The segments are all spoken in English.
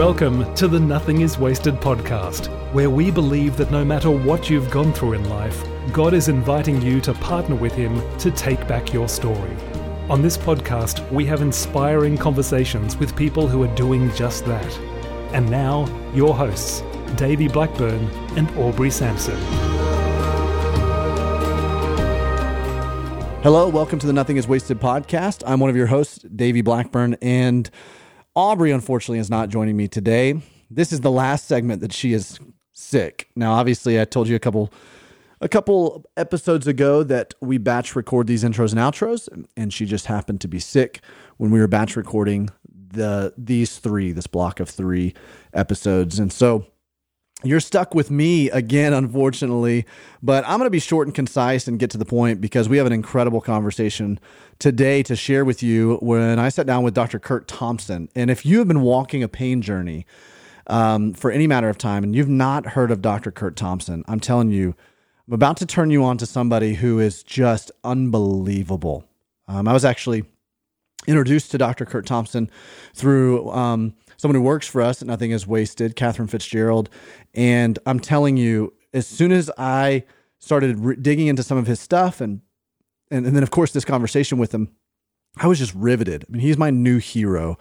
Welcome to the Nothing is Wasted podcast, where we believe that no matter what you've gone through in life, God is inviting you to partner with Him to take back your story. On this podcast, we have inspiring conversations with people who are doing just that. And now, your hosts, Davey Blackburn and Aubrey Sampson. Hello, welcome to the Nothing is Wasted podcast. I'm one of your hosts, Davey Blackburn, and Aubrey, unfortunately, is not joining me today. This is the last segment that she is sick. Now, obviously, I told you a couple a couple episodes ago that we batch record these intros and outros, and she just happened to be sick when we were batch recording the these three, this block of three episodes. And so you're stuck with me again, unfortunately, but I'm going to be short and concise and get to the point because we have an incredible conversation today to share with you when I sat down with Dr. Curt Thompson. And if you have been walking a pain journey um, for any matter of time and you've not heard of Dr. Curt Thompson, I'm telling you, I'm about to turn you on to somebody who is just unbelievable. Um, I was actually introduced to Dr. Curt Thompson through um, someone who works for us at Nothing is Wasted, Catherine Fitzgerald. And I'm telling you, as soon as I started re- digging into some of his stuff and, and and then of course this conversation with him, I was just riveted. I mean, he's my new hero,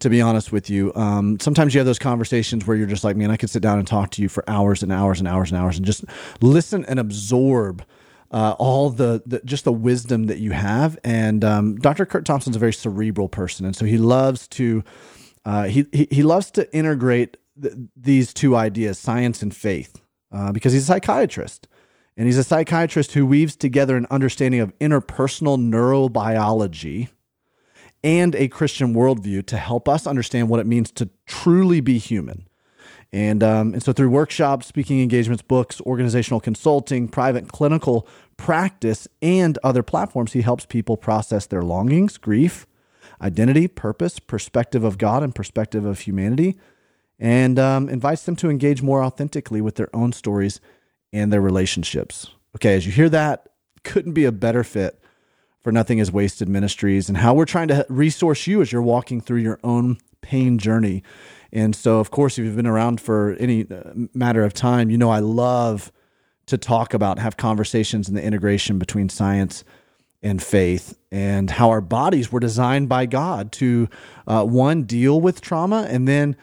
to be honest with you. Um, sometimes you have those conversations where you're just like, man, I could sit down and talk to you for hours and hours and hours and hours and just listen and absorb uh, all the, the, just the wisdom that you have. And um, Dr. Curt Thompson's a very cerebral person, and so he loves to uh, he, he, he loves to integrate th- these two ideas, science and faith, uh, because he's a psychiatrist. And he's a psychiatrist who weaves together an understanding of interpersonal neurobiology and a Christian worldview to help us understand what it means to truly be human. And, um, and so, through workshops, speaking engagements, books, organizational consulting, private clinical practice, and other platforms, he helps people process their longings, grief, identity, purpose, perspective of God, and perspective of humanity, and um, invites them to engage more authentically with their own stories and their relationships. Okay, as you hear that, couldn't be a better fit for Nothing is Wasted Ministries and how we're trying to resource you as you're walking through your own pain journey. And so, of course, if you've been around for any uh, matter of time, you know I love to talk about, have conversations in the integration between science and faith and how our bodies were designed by God to, uh, one, deal with trauma, and then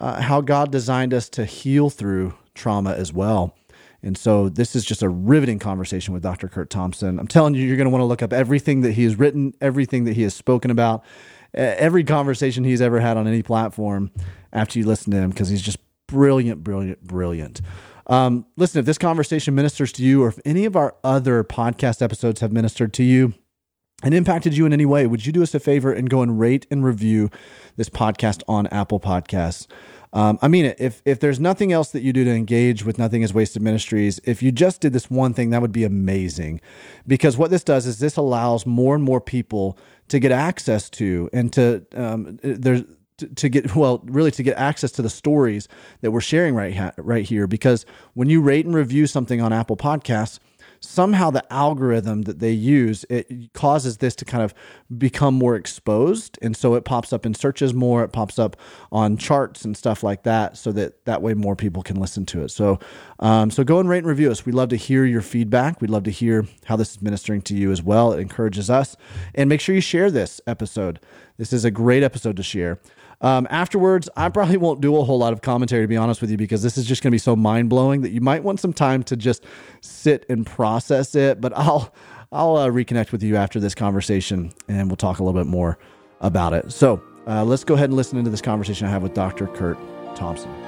uh, how God designed us to heal through trauma as well. And so this is just a riveting conversation with Dr. Curt Thompson. I'm telling you, you're going to want to look up everything that he has written, everything that he has spoken about, every conversation he's ever had on any platform after you listen to him, because he's just brilliant, brilliant, brilliant. Um, listen, if this conversation ministers to you, or if any of our other podcast episodes have ministered to you and impacted you in any way, would you do us a favor and go and rate and review this podcast on Apple Podcasts? Um, I mean. If if there's nothing else that you do to engage with Nothing is Wasted Ministries, if you just did this one thing, that would be amazing. Because what this does is this allows more and more people to get access to and to um, there's to, get well really to get access to the stories that we're sharing right ha- right here because when you rate and review something on Apple Podcasts somehow the algorithm that they use it causes this to kind of become more exposed. And so it pops up in searches more. It pops up on charts and stuff like that so that that way more people can listen to it. So um, so go and rate and review us. We'd love to hear your feedback. We'd love to hear how this is ministering to you as well. It encourages us. And make sure you share this episode. This is a great episode to share um, afterwards, I probably won't do a whole lot of commentary to be honest with you because this is just going to be so mind blowing that you might want some time to just sit and process it. But I'll I'll uh, reconnect with you after this conversation and we'll talk a little bit more about it. So uh, let's go ahead and listen into this conversation I have with Dr. Curt Thompson.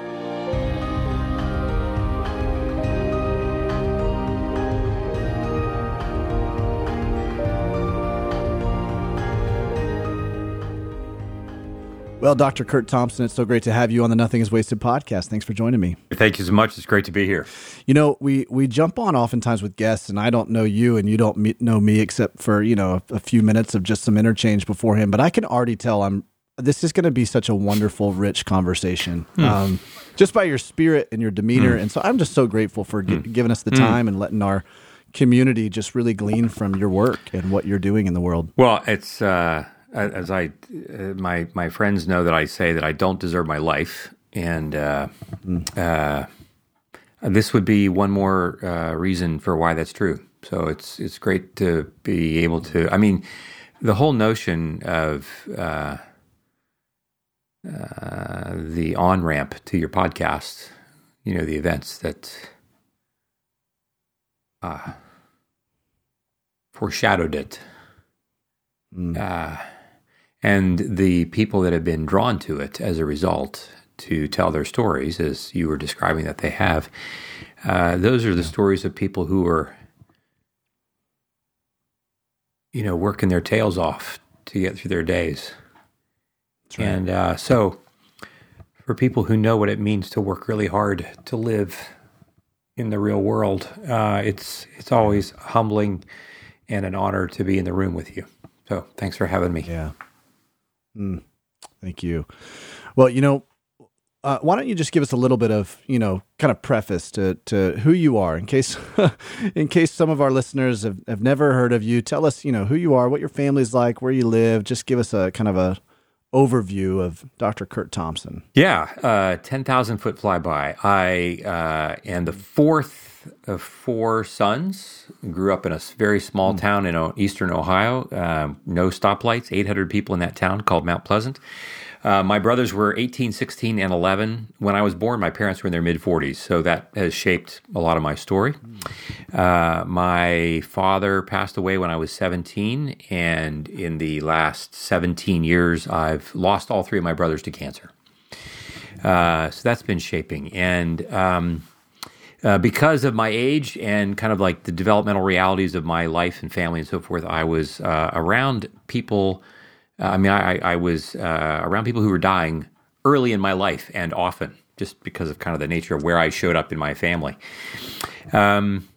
Well, Dr. Curt Thompson, it's so great to have you on the Nothing is Wasted podcast. Thanks for joining me. Thank you so much. It's great to be here. You know, we we jump on oftentimes with guests, and I don't know you, and you don't meet, know me except for you know a, a few minutes of just some interchange beforehand. But I can already tell I'm this is going to be such a wonderful, rich conversation, hmm. um, just by your spirit and your demeanor. Hmm. And so I'm just so grateful for hmm. giving us the hmm. time and letting our community just really glean from your work and what you're doing in the world. Well, it's. Uh as I, uh, my my friends know that I say that I don't deserve my life, and uh, uh, this would be one more uh, reason for why that's true. So it's it's great to be able to. I mean, the whole notion of uh, uh, the on ramp to your podcast, you know, the events that uh, foreshadowed it. Uh, and the people that have been drawn to it as a result to tell their stories, as you were describing that they have, uh, those are the stories of people who are, you know, working their tails off to get through their days. right. And uh, so, for people who know what it means to work really hard to live in the real world, uh, it's it's always humbling and an honor to be in the room with you. So, thanks for having me. Yeah. Mm, thank you. Well, you know, uh, why don't you just give us a little bit of, you know, kind of preface to to who you are, in case in case some of our listeners have, have never heard of you. Tell us, you know, who you are, what your family's like, where you live. Just give us a kind of a overview of Dr. Curt Thompson. Yeah, uh, 10,000 foot flyby. I uh, the fourth of four sons. Grew up in a very small town in o- eastern Ohio. Um, no stoplights, 800 people in that town called Mount Pleasant. Uh, my brothers were 18, 16, and 11. When I was born, my parents were in their mid 40s, so that has shaped a lot of my story. Uh, my father passed away when I was 17, and in the last 17 years, I've lost all three of my brothers to cancer. Uh, so that's been shaping. And um, uh, because of my age and kind of like the developmental realities of my life and family and so forth, I was uh, around people. uh, I mean, I, I was uh, around people who were dying early in my life and often, just because of kind of the nature of where I showed up in my family. Um,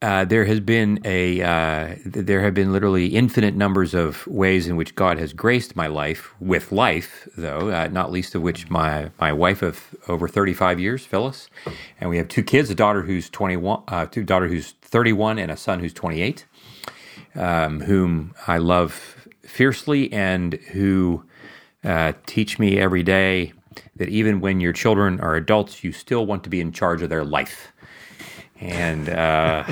uh, there has been a uh, there have been literally infinite numbers of ways in which God has graced my life with life, though uh, not least of which my my wife of over thirty five years, Phyllis, and we have two kids: a daughter who's twenty one, uh, two daughter who's thirty one, and a son who's twenty eight, um, whom I love fiercely, and who uh, teach me every day that even when your children are adults, you still want to be in charge of their life and uh,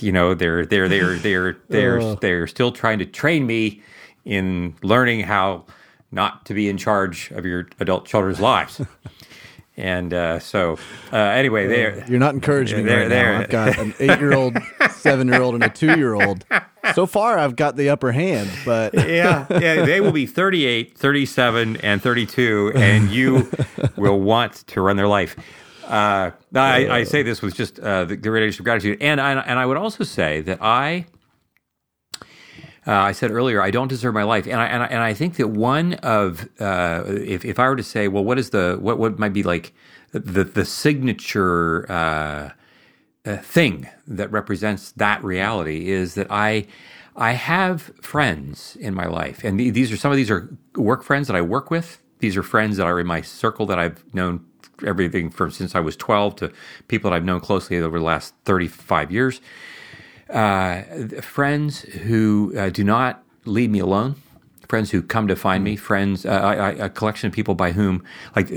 you know they're they're they're they're they're they're still trying to train me in learning how not to be in charge of your adult children's lives. And uh, so, uh, anyway, there You're not encouraging me There- right there- now. I've got an eight year old, seven year old, and a two year old. So far, I've got the upper hand, but yeah, yeah, they will be 38, 37, and 32, and you will want to run their life. Uh, I, I say this with just uh, the greatest of gratitude, and I, and I would also say that I, uh, I said earlier, I don't deserve my life, and I and I, and I think that one of uh, if if I were to say, well, what is the what what might be like the the signature. Uh, uh, thing that represents that reality is that I I have friends in my life, and these are some of these are work friends that I work with. These are friends that are in my circle that I've known everything from since I was twelve to people that I've known closely over the last thirty five years. Uh, friends who uh, do not leave me alone. Friends who come to find me. Friends, uh, I, I, a collection of people by whom like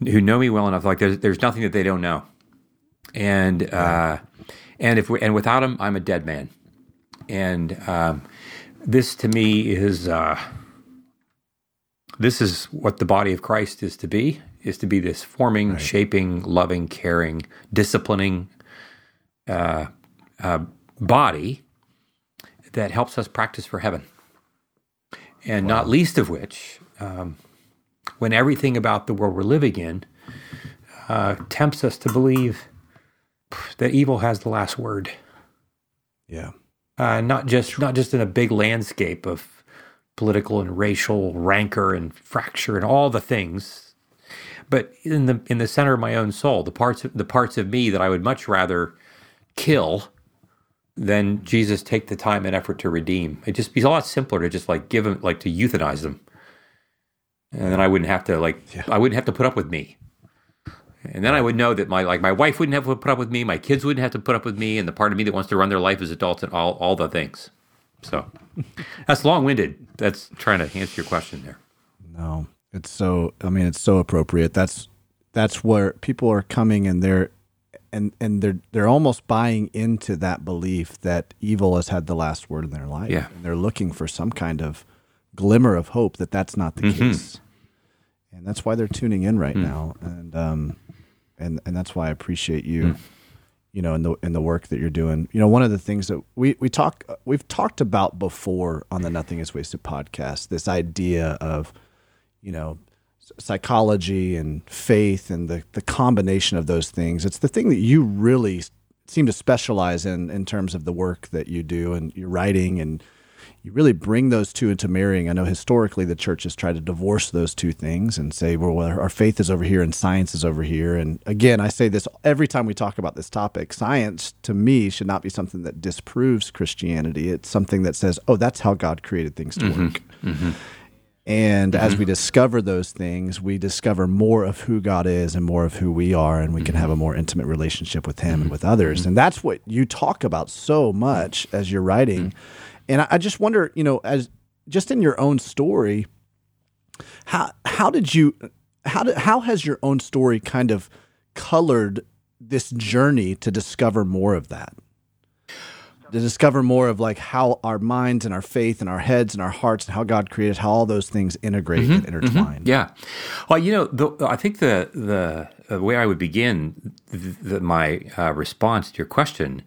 who know me well enough. Like there's there's nothing that they don't know and uh, and if we, and without them, I'm a dead man. And um, this to me is uh, this is what the body of Christ is to be: is to be this forming, shaping, loving, caring, disciplining uh, uh, body that helps us practice for heaven. And not least of which, um, when everything about the world we're living in uh, tempts us to believe that evil has the last word. yeah, Uh, not just not just in a big landscape of political and racial rancor and fracture and all the things, but in the in the center of my own soul, the parts of, the parts of me that I would much rather kill than Jesus take the time and effort to redeem. It just be a lot simpler to just like give them like to euthanize them, and then I wouldn't have to like I wouldn't have to put up with me. And then I would know that my like my wife wouldn't have to put up with me, my kids wouldn't have to put up with me, and the part of me that wants to run their life as adults and all all the things. So that's long winded. That's trying to answer your question there. no, It's so. I mean, it's so appropriate. That's that's where people are coming and they're and and they're they're almost buying into that belief that evil has had the last word in their life. Yeah. And they're looking for some kind of glimmer of hope that that's not the Mm-hmm. case. And that's why they're tuning in Mm. right now. And um and and that's why I appreciate you. Mm. You know, in the in the work that you're doing. You know, one of the things that we we talk we've talked about before on the Nothing Is Wasted podcast, this idea of, you know, psychology and faith and the, the combination of those things. It's the thing that you really seem to specialize in in terms of the work that you do and your writing and you really bring those two into marrying. I know historically the church has tried to divorce those two things and say, well, our faith is over here and science is over here. And again, I say this every time we talk about this topic. Science, to me, should not be something that disproves Christianity. It's something that says, oh, that's how God created things to mm-hmm. work. Mm-hmm. And as mm-hmm. we discover those things, we discover more of who God is and more of who we are, and we can have a mm-hmm. more intimate relationship with Him and mm-hmm. with others. And that's what you talk about so much as you're writing. And I, I just wonder, you know, as just in your own story, how how did you how did how has your own story kind of colored this journey to discover more of that? To discover more of like how our minds and our faith and our heads and our hearts and how God created how all those things integrate and intertwine. Yeah. Well, you know, the, I think the the, way I would begin the, my uh, response to your question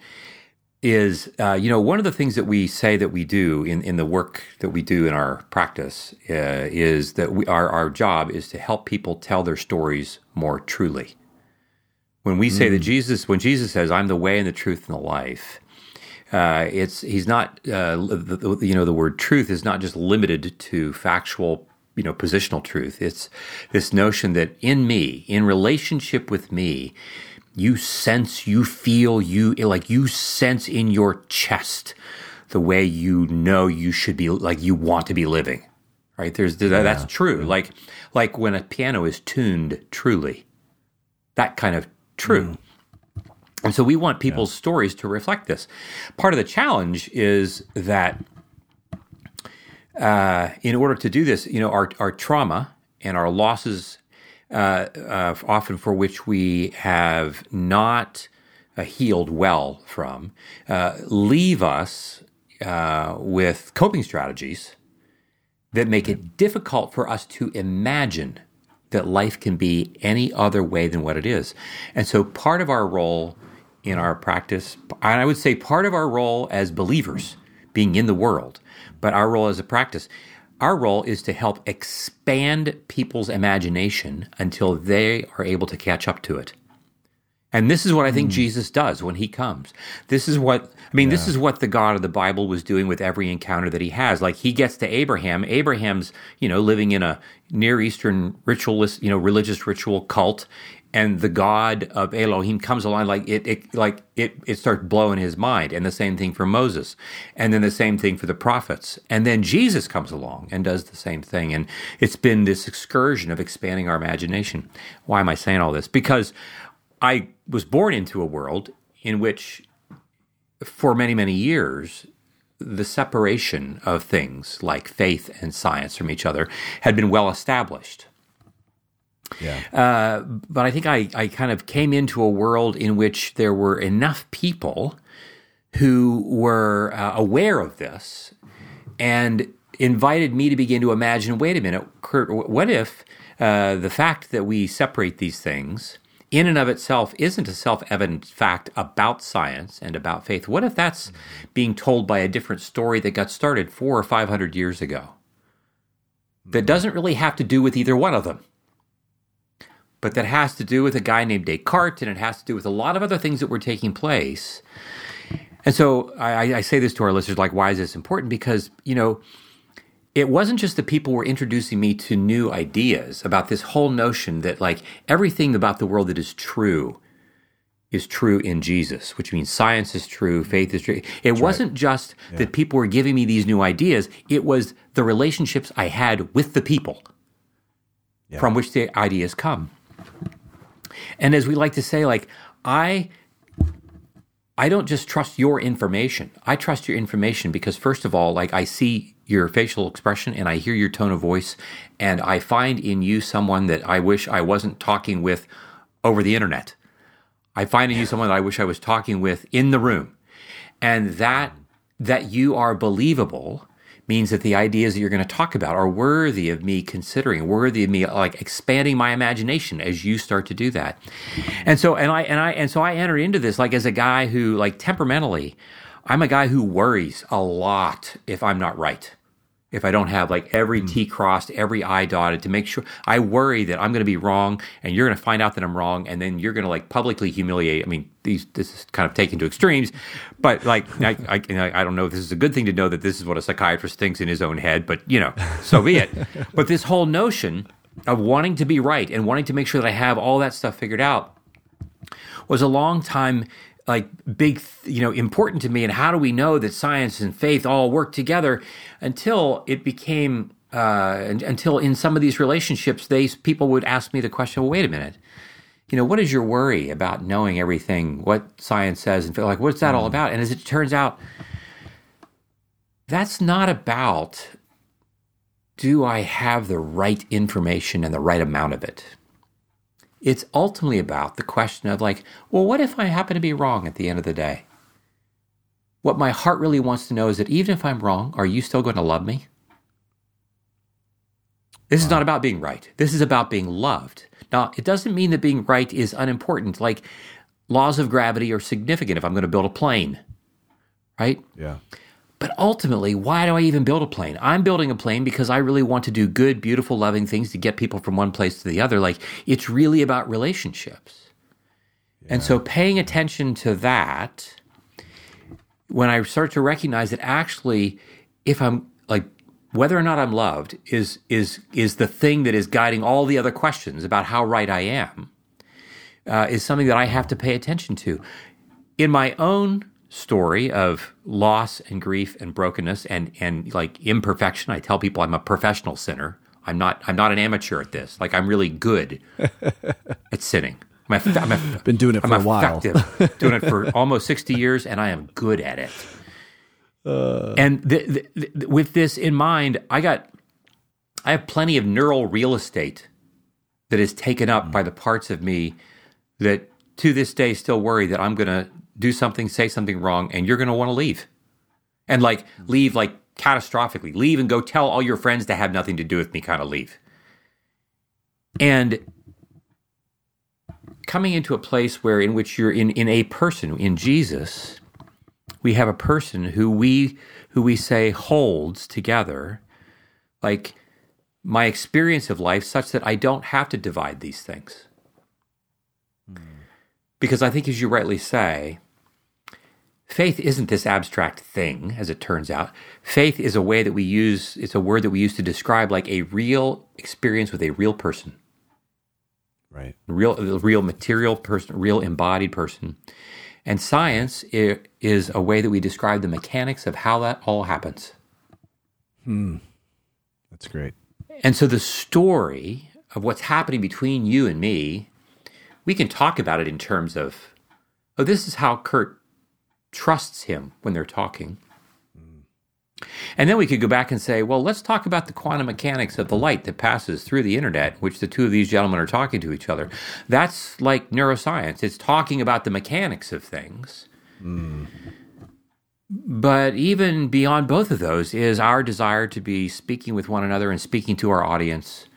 is, uh, you know, one of the things that we say that we do in, in the work that we do in our practice uh, is that we our our job is to help people tell their stories more truly. When we say that Jesus, when Jesus says, "I'm the way and the truth and the life," uh, it's he's not uh, the, the, you know the word truth is not just limited to factual you know positional truth. It's this notion that in me in relationship with me you sense you feel you like you sense in your chest the way you know you should be like you want to be living right? There's that's true. like like when a piano is tuned truly that kind of true and so we want people's stories to reflect this. Part of the challenge is that uh, in order to do this, you know, our, our trauma and our losses, uh, uh, often for which we have not uh, healed well from, uh, leave us uh, with coping strategies that make it difficult for us to imagine that life can be any other way than what it is. And so part of our role in our practice, and I would say part of our role as believers, being in the world, but our role as a practice, our role is to help expand people's imagination until they are able to catch up to it. And this is what I think hmm. Jesus does when he comes. This is what, I mean, this is what the God of the Bible was doing with every encounter that he has. Like he gets to Abraham. Abraham's, you know, living in a Near Eastern ritualist, you know, religious ritual cult. And the God of Elohim comes along like it, it like it, it starts blowing his mind. And the same thing for Moses. And then the same thing for the prophets. And then Jesus comes along and does the same thing. And it's been this excursion of expanding our imagination. Why am I saying all this? Because I was born into a world in which, for many, many years, the separation of things like faith and science from each other had been well established. Yeah. Uh, but I think I, I kind of came into a world in which there were enough people who were uh, aware of this and invited me to begin to imagine wait a minute, Curt, what if uh, the fact that we separate these things in and of itself isn't a self evident fact about science and about faith? What if that's being told by a different story that got started four or five hundred years ago that doesn't really have to do with either one of them? But that has to do with a guy named Descartes, and it has to do with a lot of other things that were taking place. And so I, I say this to our listeners, like, why is this important? Because, you know, it wasn't just that people were introducing me to new ideas about this whole notion that like everything about the world that is true is true in Jesus, which means science is true, faith is true. It wasn't just that people were giving me these new ideas, it was the relationships I had with the people from which the ideas come. And as we like to say, like, I I don't just trust your information. I trust your information because first of all, like I see your facial expression and I hear your tone of voice, and I find in you someone that I wish I wasn't talking with over the internet. I find in you someone that I wish I was talking with in the room. And that that you are believable means that the ideas that you're going to talk about are worthy of me considering, worthy of me like expanding my imagination as you start to do that. And so and I and I and so I enter into this like as a guy who like temperamentally, I'm a guy who worries a lot if I'm not right if I don't have like every hmm. T crossed, every I dotted to make sure I worry that I'm going to be wrong and you're going to find out that I'm wrong and then you're going to like publicly humiliate. I mean, these this is kind of taken to extremes, but like I, I, I don't know if this is a good thing to know that this is what a psychiatrist thinks in his own head, but you know, so be it. but this whole notion of wanting to be right and wanting to make sure that I have all that stuff figured out was a long time like big you know important to me and how do we know that science and faith all work together until it became uh, until in some of these relationships they people would ask me the question well wait a minute you know what is your worry about knowing everything what science says and feel like what's that all mm. about and as it turns out that's not about do i have the right information and the right amount of it it's ultimately about the question of, like, well, what if I happen to be wrong at the end of the day? What my heart really wants to know is that even if I'm wrong, are you still going to love me? This wow. is not about being right. This is about being loved. Now, it doesn't mean that being right is unimportant. Like, laws of gravity are significant if I'm going to build a plane, right? Yeah. But ultimately, why do I even build a plane? I'm building a plane because I really want to do good, beautiful, loving things to get people from one place to the other. Like it's really about relationships. Yeah. And so paying attention to that, when I start to recognize that actually, if I'm like, whether or not I'm loved is is is the thing that is guiding all the other questions about how right I am, uh, is something that I have to pay attention to. In my own story of loss and grief and brokenness and and like imperfection. I tell people I'm a professional sinner. I'm not I'm not an amateur at this. Like I'm really good at sinning. I'm, a, I'm a, been doing it for I'm a while. doing it for almost 60 years and I am good at it. Uh, and the, the, with this in mind, I got I have plenty of neural real estate that is taken up mm. by the parts of me that to this day still worry that I'm going to do something, say something wrong, and you're going to want to leave. And like leave like catastrophically, leave and go tell all your friends to have nothing to do with me, kind of leave. And coming into a place where in which you're in, in a person, in Jesus, we have a person who we who we say holds together like my experience of life such that I don't have to divide these things. Mm. Because I think as you rightly say, faith isn't this abstract thing, as it turns out. Faith is a way that we use, it's a word that we use to describe like a real experience with a real person. Right. Real, real material person, real embodied person. And science is a way that we describe the mechanics of how that all happens. Hmm. That's great. And so the story of what's happening between you and me, we can talk about it in terms of, oh, this is how Curt trusts him when they're talking. And then we could go back and say, well, let's talk about the quantum mechanics of the light that passes through the internet, which the two of these gentlemen are talking to each other. That's like neuroscience. It's talking about the mechanics of things. Mm. But even beyond both of those is our desire to be speaking with one another and speaking to our audience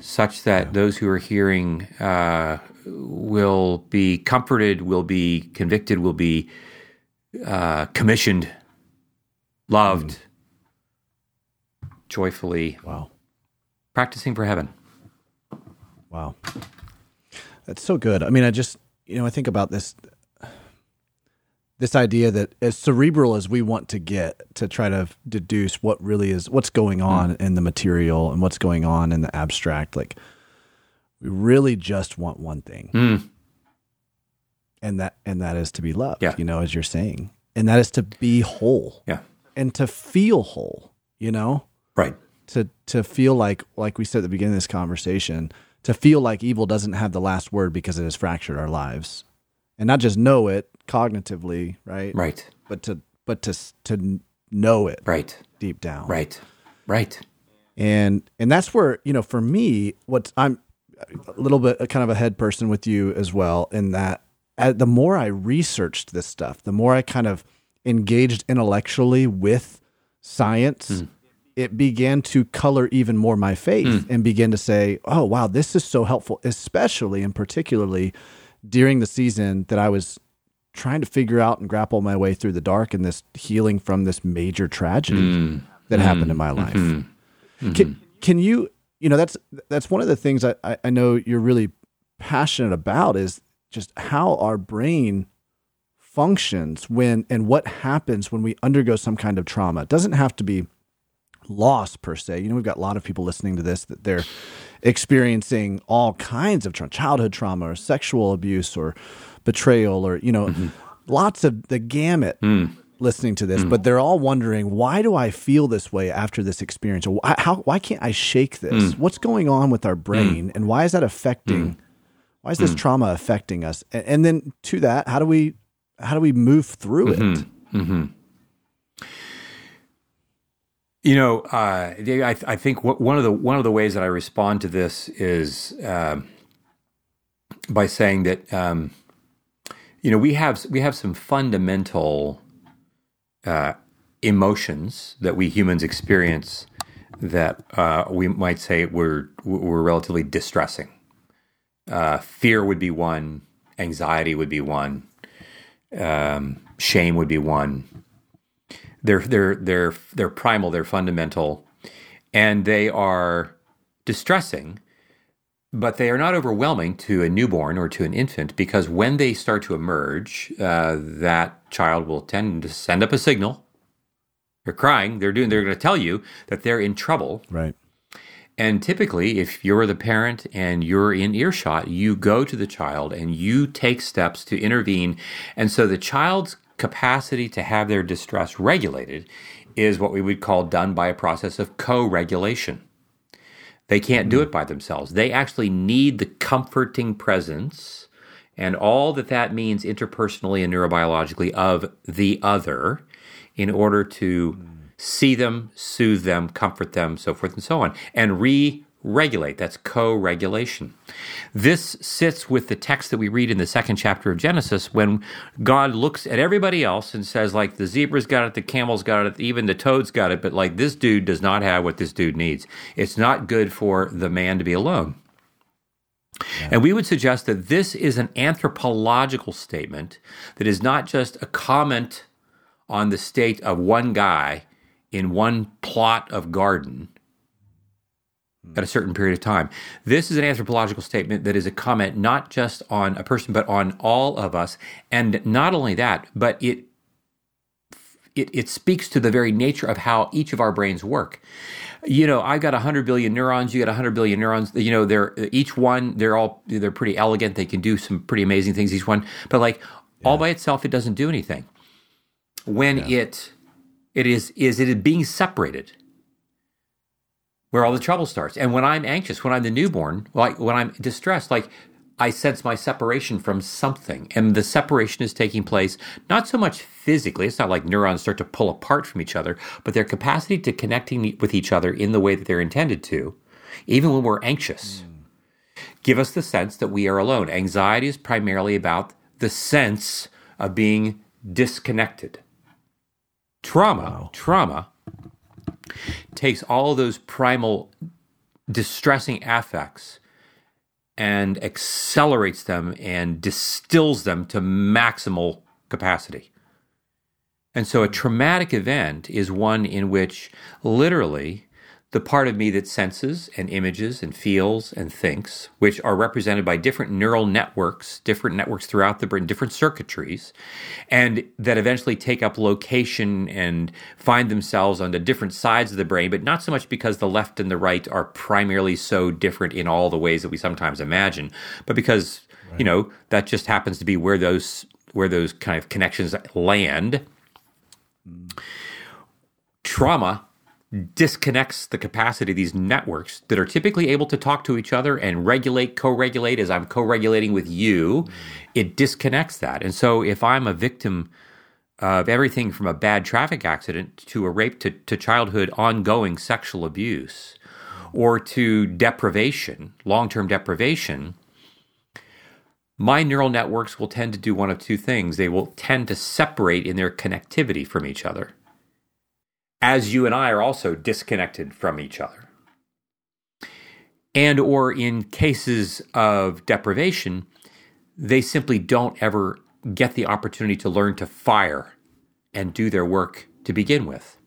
such that yeah. those who are hearing uh, will be comforted, will be convicted, will be uh, commissioned, loved, mm. joyfully. Wow. Practicing for heaven. Wow. That's so good. I mean, I just, you know, I think about this this idea that as cerebral as we want to get to try to deduce what really is what's going hmm. on mm. in the material and what's going on in the abstract like we really just want one thing mm and that and that is to be loved yeah. you know as you're saying and that is to be whole yeah and to feel whole you know right to to feel like like we said at the beginning of this conversation to feel like evil doesn't have the last word because it has fractured our lives and not just know it cognitively right right but to but to to know it right deep down. Right. Right. And and that's where, you know, for me, what I'm a little bit kind of a head person with you as well in that the more I researched this stuff, the more I kind of engaged intellectually with science, mm. it began to color even more my faith mm. and begin to say, oh, wow, this is so helpful, especially and particularly during the season that I was trying to figure out and grapple my way through the dark and this healing from this major tragedy mm. that happened in my mm-hmm. life. Mm-hmm. Can, can you, you know, that's, that's one of the things I, I know you're really passionate about is just how our brain functions when and what happens when we undergo some kind of trauma. It doesn't have to be loss per se. You know, we've got a lot of people listening to this that they're experiencing all kinds of tra- childhood trauma or sexual abuse or betrayal or, you know, mm-hmm. lots of the gamut. Mm. Listening to this, mm. but they're all wondering why do I feel this way after this experience? Or why, how, why can't I shake this? Mm. What's going on with our brain, mm. and why is that affecting? Why is this trauma affecting us? And, and then to that, how do we how do we move through mm-hmm. it? Mm-hmm. You know, uh, I, I, think one of the one of the ways that I respond to this is uh, by saying that um, you know we have we have some fundamental uh, emotions that we humans experience that uh, we might say were were relatively distressing. Uh, fear would be one, anxiety would be one, um, shame would be one. They're they're they're they're primal. They're fundamental, and they are distressing. But they are not overwhelming to a newborn or to an infant because when they start to emerge, uh, that child will tend to send up a signal. They're crying. They're doing. They're going to tell you that they're in trouble. Right. And typically, if you're the parent and you're in earshot, you go to the child and you take steps to intervene. And so the child's capacity to have their distress regulated is what we would call done by a process of co regulation. They can't do hmm. it by themselves. They actually need the comforting presence and all that that means interpersonally and neurobiologically of the other in order to hmm. See them, soothe them, comfort them, so forth and so on, and re regulate. That's co regulation. This sits with the text that we read in the second chapter of Genesis when God looks at everybody else and says, like, the zebra's got it, the camel's got it, even the toad's got it, but like, this dude does not have what this dude needs. It's not good for the man to be alone. Yeah. And we would suggest that this is an anthropological statement that is not just a comment on the state of one guy in one plot of garden at a certain period of time. This is an anthropological statement that is a comment not just on a person, but on all of us. And not only that, but it it, it speaks to the very nature of how each of our brains work. You know, I've got 100 billion neurons. You got 100 billion neurons. You know, they're each one. They're all they're pretty elegant. They can do some pretty amazing things. Each one, but like yeah. all by itself, it doesn't do anything. When yeah. it it is is it being separated where all the trouble starts. And when I'm anxious, when I'm the newborn, like when I'm distressed, like I sense my separation from something. And the separation is taking place not so much physically, it's not like neurons start to pull apart from each other, but their capacity to connecting with each other in the way that they're intended to, even when we're anxious, give us the sense that we are alone. Anxiety is primarily about the sense of being disconnected. Trauma, wow. trauma takes all those primal distressing affects and accelerates them and distills them to maximal capacity. And so a traumatic event is one in which literally the part of me that senses and images and feels and thinks, which are represented by different neural networks, different networks throughout the brain, different circuitries, and that eventually take up location and find themselves on the different sides of the brain, but not so much because the left and the right are primarily so different in all the ways that we sometimes imagine, but because, right. you know, that just happens to be where those where those kind of connections land. Mm. Trauma disconnects the capacity of these networks that are typically able to talk to each other and regulate, co regulate as I'm co regulating with you. It disconnects that. And so if I'm a victim of everything from a bad traffic accident to a rape to, to childhood ongoing sexual abuse or to deprivation, long term deprivation, my neural networks will tend to do one of two things. They will tend to separate in their connectivity from each other, as you and I are also disconnected from each other. And or in cases of deprivation, they simply don't ever get the opportunity to learn to fire and do their work to begin with.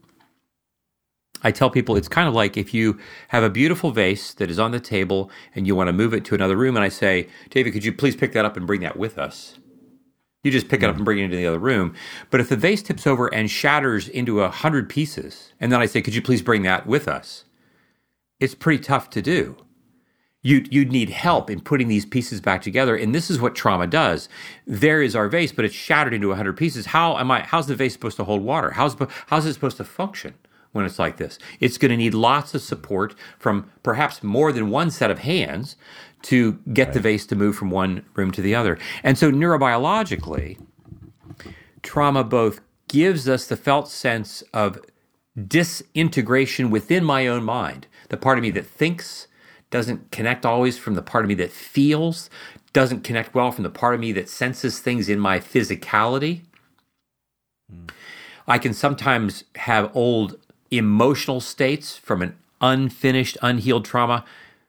I tell people it's kind of like if you have a beautiful vase that is on the table and you want to move it to another room, and I say, David, could you please pick that up and bring that with us? You just pick it up and bring it into the other room. But if the vase tips over and shatters into a hundred pieces, and then I say, could you please bring that with us? It's pretty tough to do. You'd, you'd need help in putting these pieces back together. And this is what trauma does. There is our vase, but it's shattered into a hundred pieces. How am I, how's the vase supposed to hold water? How's, how's it supposed to function? when it's like this. It's going to need lots of support from perhaps more than one set of hands to get right. the vase to move from one room to the other. And so, neurobiologically, trauma both gives us the felt sense of disintegration within my own mind. The part of me that thinks doesn't connect always from the part of me that feels, doesn't connect well from the part of me that senses things in my physicality. Mm. I can sometimes have old emotional states from an unfinished, unhealed trauma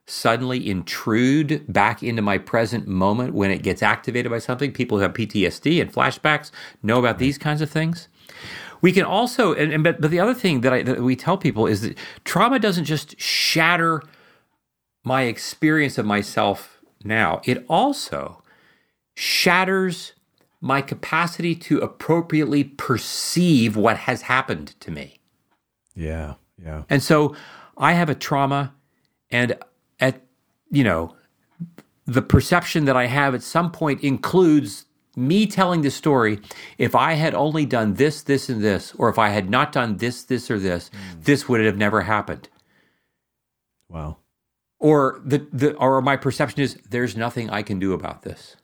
suddenly intrude back into my present moment when it gets activated by something. People who have PTSD and flashbacks know about these kinds of things. We can also, and, and but, but the other thing that, I, that we tell people is that trauma doesn't just shatter my experience of myself now, it also shatters my capacity to appropriately perceive what has happened to me. Yeah, yeah. And so I have a trauma, and you know, the perception that I have at some point includes me telling the story. If I had only done this, this, and this, or if I had not done this, this, or this, mm. this would have never happened. Wow. Or the, the or my perception is there's nothing I can do about this.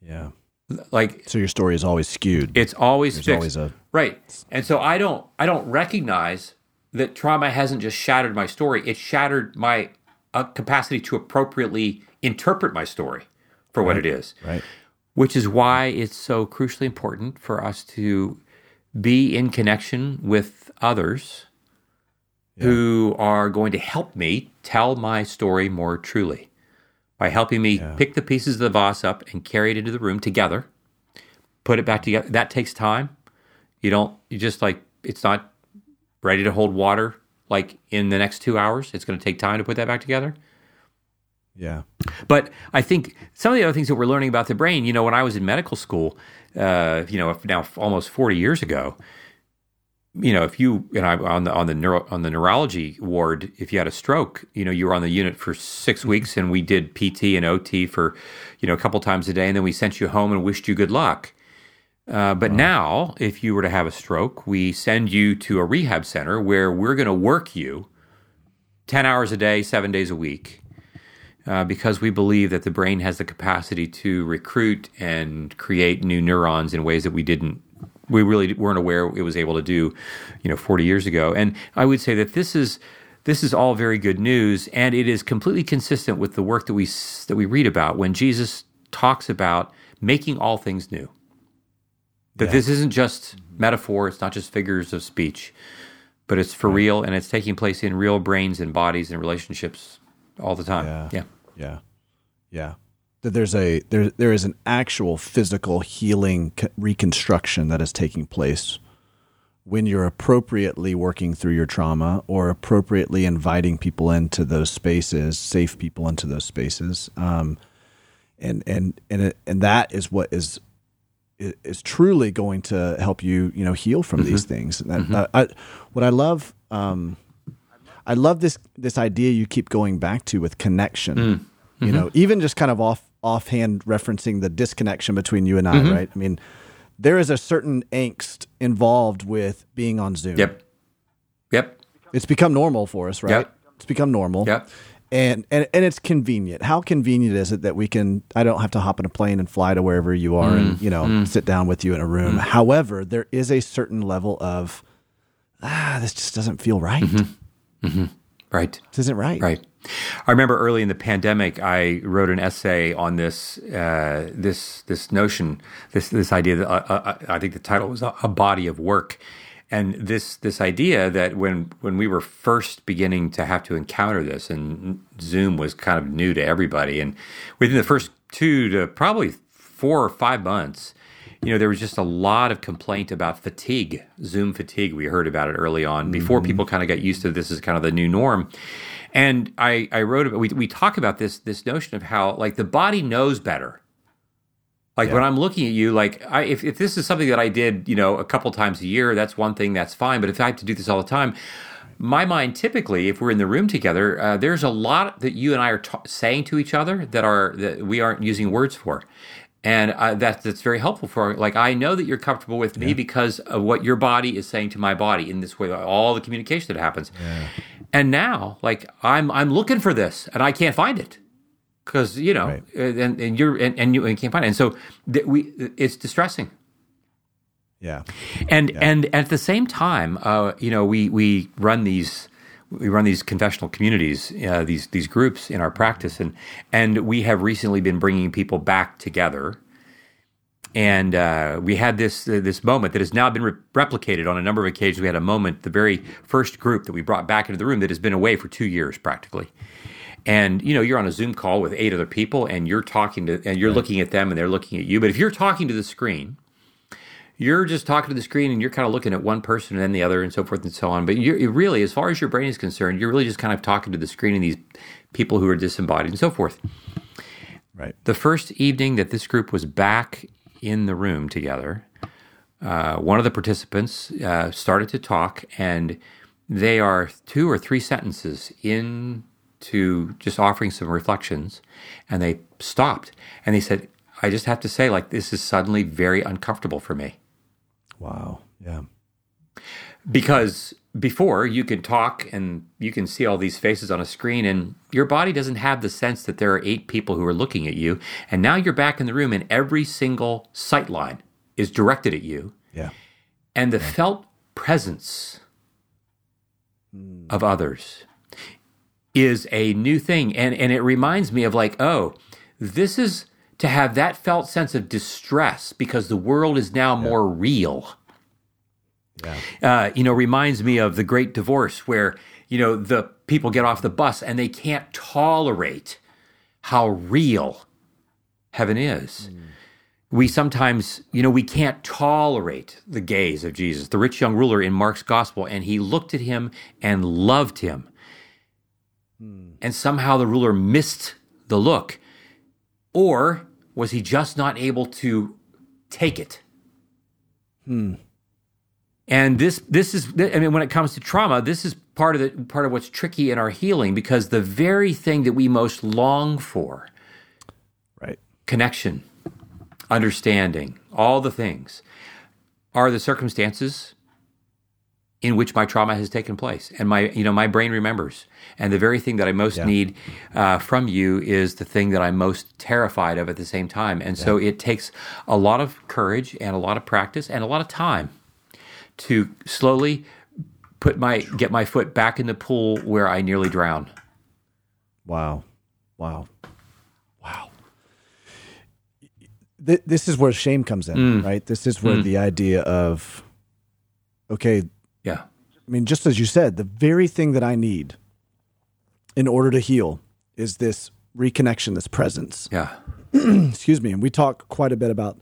Yeah like so your story is always skewed it's always There's fixed. always a right and so i don't i don't recognize that trauma hasn't just shattered my story it shattered my uh, capacity to appropriately interpret my story for what right. it is right which is why it's so crucially important for us to be in connection with others yeah. who are going to help me tell my story more truly by helping me yeah. pick the pieces of the vase up and carry it into the room together, put it back together. That takes time. You don't, you just like, it's not ready to hold water like in the next two hours. It's going to take time to put that back together. Yeah. But I think some of the other things that we're learning about the brain, you know, when I was in medical school, uh, you know, now almost 40 years ago, you know, if you and I on the on the neuro on the neurology ward, if you had a stroke, you know, you were on the unit for six mm-hmm. weeks, and we did PT and OT for, you know, a couple times a day, and then we sent you home and wished you good luck. Uh, but now, if you were to have a stroke, we send you to a rehab center where we're going to work you ten hours a day, seven days a week, uh, because we believe that the brain has the capacity to recruit and create new neurons in ways that we didn't we really weren't aware it was able to do, you know, 40 years ago. And I would say that this is this is all very good news, and it is completely consistent with the work that we that we read about when Jesus talks about making all things new. That yeah. this isn't just metaphor; it's not just figures of speech, but it's for right. real, and it's taking place in real brains and bodies and relationships all the time. Yeah, yeah, yeah. yeah that there's a there there is an actual physical healing reconstruction that is taking place when you're appropriately working through your trauma or appropriately inviting people into those spaces, safe people into those spaces, um, and and and it, and that is what is is truly going to help you you know heal from mm-hmm. these things. And that, mm-hmm. uh, I, what I love. Um, I love this this idea you keep going back to with connection. Mm. Mm-hmm. You know, even just kind of off offhand referencing the disconnection between you and I, mm-hmm. right? I mean, there is a certain angst involved with being on Zoom. Yep. Yep. It's become normal for us, right? Yep. It's become normal. Yep. And, and and it's convenient. How convenient is it that we can? I don't have to hop in a plane and fly to wherever you are, and you know, sit down with you in a room. However, there is a certain level of ah, this just doesn't feel right. Right. This isn't right. Right. I remember early in the pandemic, I wrote an essay on this uh, this this notion, this this idea that uh, uh, I think the title was a body of work, and this this idea that when when we were first beginning to have to encounter this, and Zoom was kind of new to everybody, and within the first two to probably four or five months, you know, there was just a lot of complaint about fatigue, Zoom fatigue. We heard about it early on before mm-hmm. people kind of got used to this as kind of the new norm. And I, I wrote about, we, we talk about this, this notion of how like the body knows better. Like when I'm looking at you, like I, if, if this is something that I did, you know, a couple times a year, that's one thing, that's fine. But if I have to do this all the time, my mind typically, if we're in the room together, uh, there's a lot that you and I are ta saying to each other that are that we aren't using words for, and uh, that that's very helpful for. Like I know that you're comfortable with me because of what your body is saying to my body in this way, all the communication that happens. And now, like I'm I'm looking for this and I can't find it because you know, Right. and, and you're and, and you and can't find it, and so th- we it's distressing. Yeah. And and at the same time, uh, you know, we we run these we run these confessional communities, uh, these these groups in our practice, and and we have recently been bringing people back together. And uh, we had this uh, this moment that has now been re- replicated on a number of occasions. We had a moment, the very first group that we brought back into the room that has been away for two years practically. And you know, you're on a Zoom call with eight other people, and you're talking to, and you're looking at them, and they're looking at you. But if you're talking to the screen, you're just talking to the screen and you're kind of looking at one person and then the other and so forth and so on. But you're really, as far as your brain is concerned, you're really just kind of talking to the screen and these people who are disembodied and so forth. Right. The first evening that this group was back in the room together, uh, one of the participants uh, started to talk, and they are two or three sentences into just offering some reflections, and they stopped and they said, I just have to say, like, this is suddenly very uncomfortable for me. Wow. Yeah. because before you can talk and you can see all these faces on a screen and your body doesn't have the sense that there are eight people who are looking at you and now you're back in the room and every single sight line is directed at you Yeah. and the felt presence hmm. of others is a new thing and and it reminds me of like oh this is to have that felt sense of distress because the world is now more real Yeah. uh, you know, reminds me of the Great Divorce, where you know the people get off the bus and they can't tolerate how real heaven is. We sometimes, you know, we can't tolerate the gaze of Jesus, the rich young ruler in Mark's gospel, and he looked at him and loved him. And somehow the ruler missed the look. Or was he just not able to take it? And this this is I mean when it comes to trauma, this is part of the part of what's tricky in our healing because the very thing that we most long for, Right. connection, understanding, all the things are the circumstances in which my trauma has taken place and my you know my brain remembers and the very thing that i most Yeah. need uh, from you is the thing that i'm most terrified of at the same time and so it takes a lot of courage and a lot of practice and a lot of time to slowly put my get my foot back in the pool where i nearly drown Wow. Wow. Wow. Th- this is where shame comes in, right? This is where the idea of, okay, yeah I mean, just as you said, the very thing that I need in order to heal is this reconnection, this presence. yeah Excuse me. And we talk quite a bit about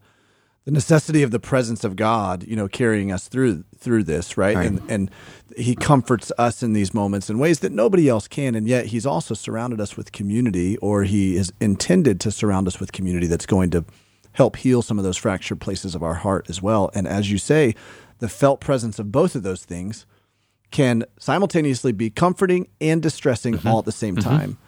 the necessity of the presence of God, you know, carrying us through through this, right? Right. And and he comforts us in these moments in ways that nobody else can, and yet he's also surrounded us with community, or he is intended to surround us with community that's going to help heal some of those fractured places of our heart as well. And as you say, the felt presence of both of those things can simultaneously be comforting and distressing Mm-hmm. all at the same time.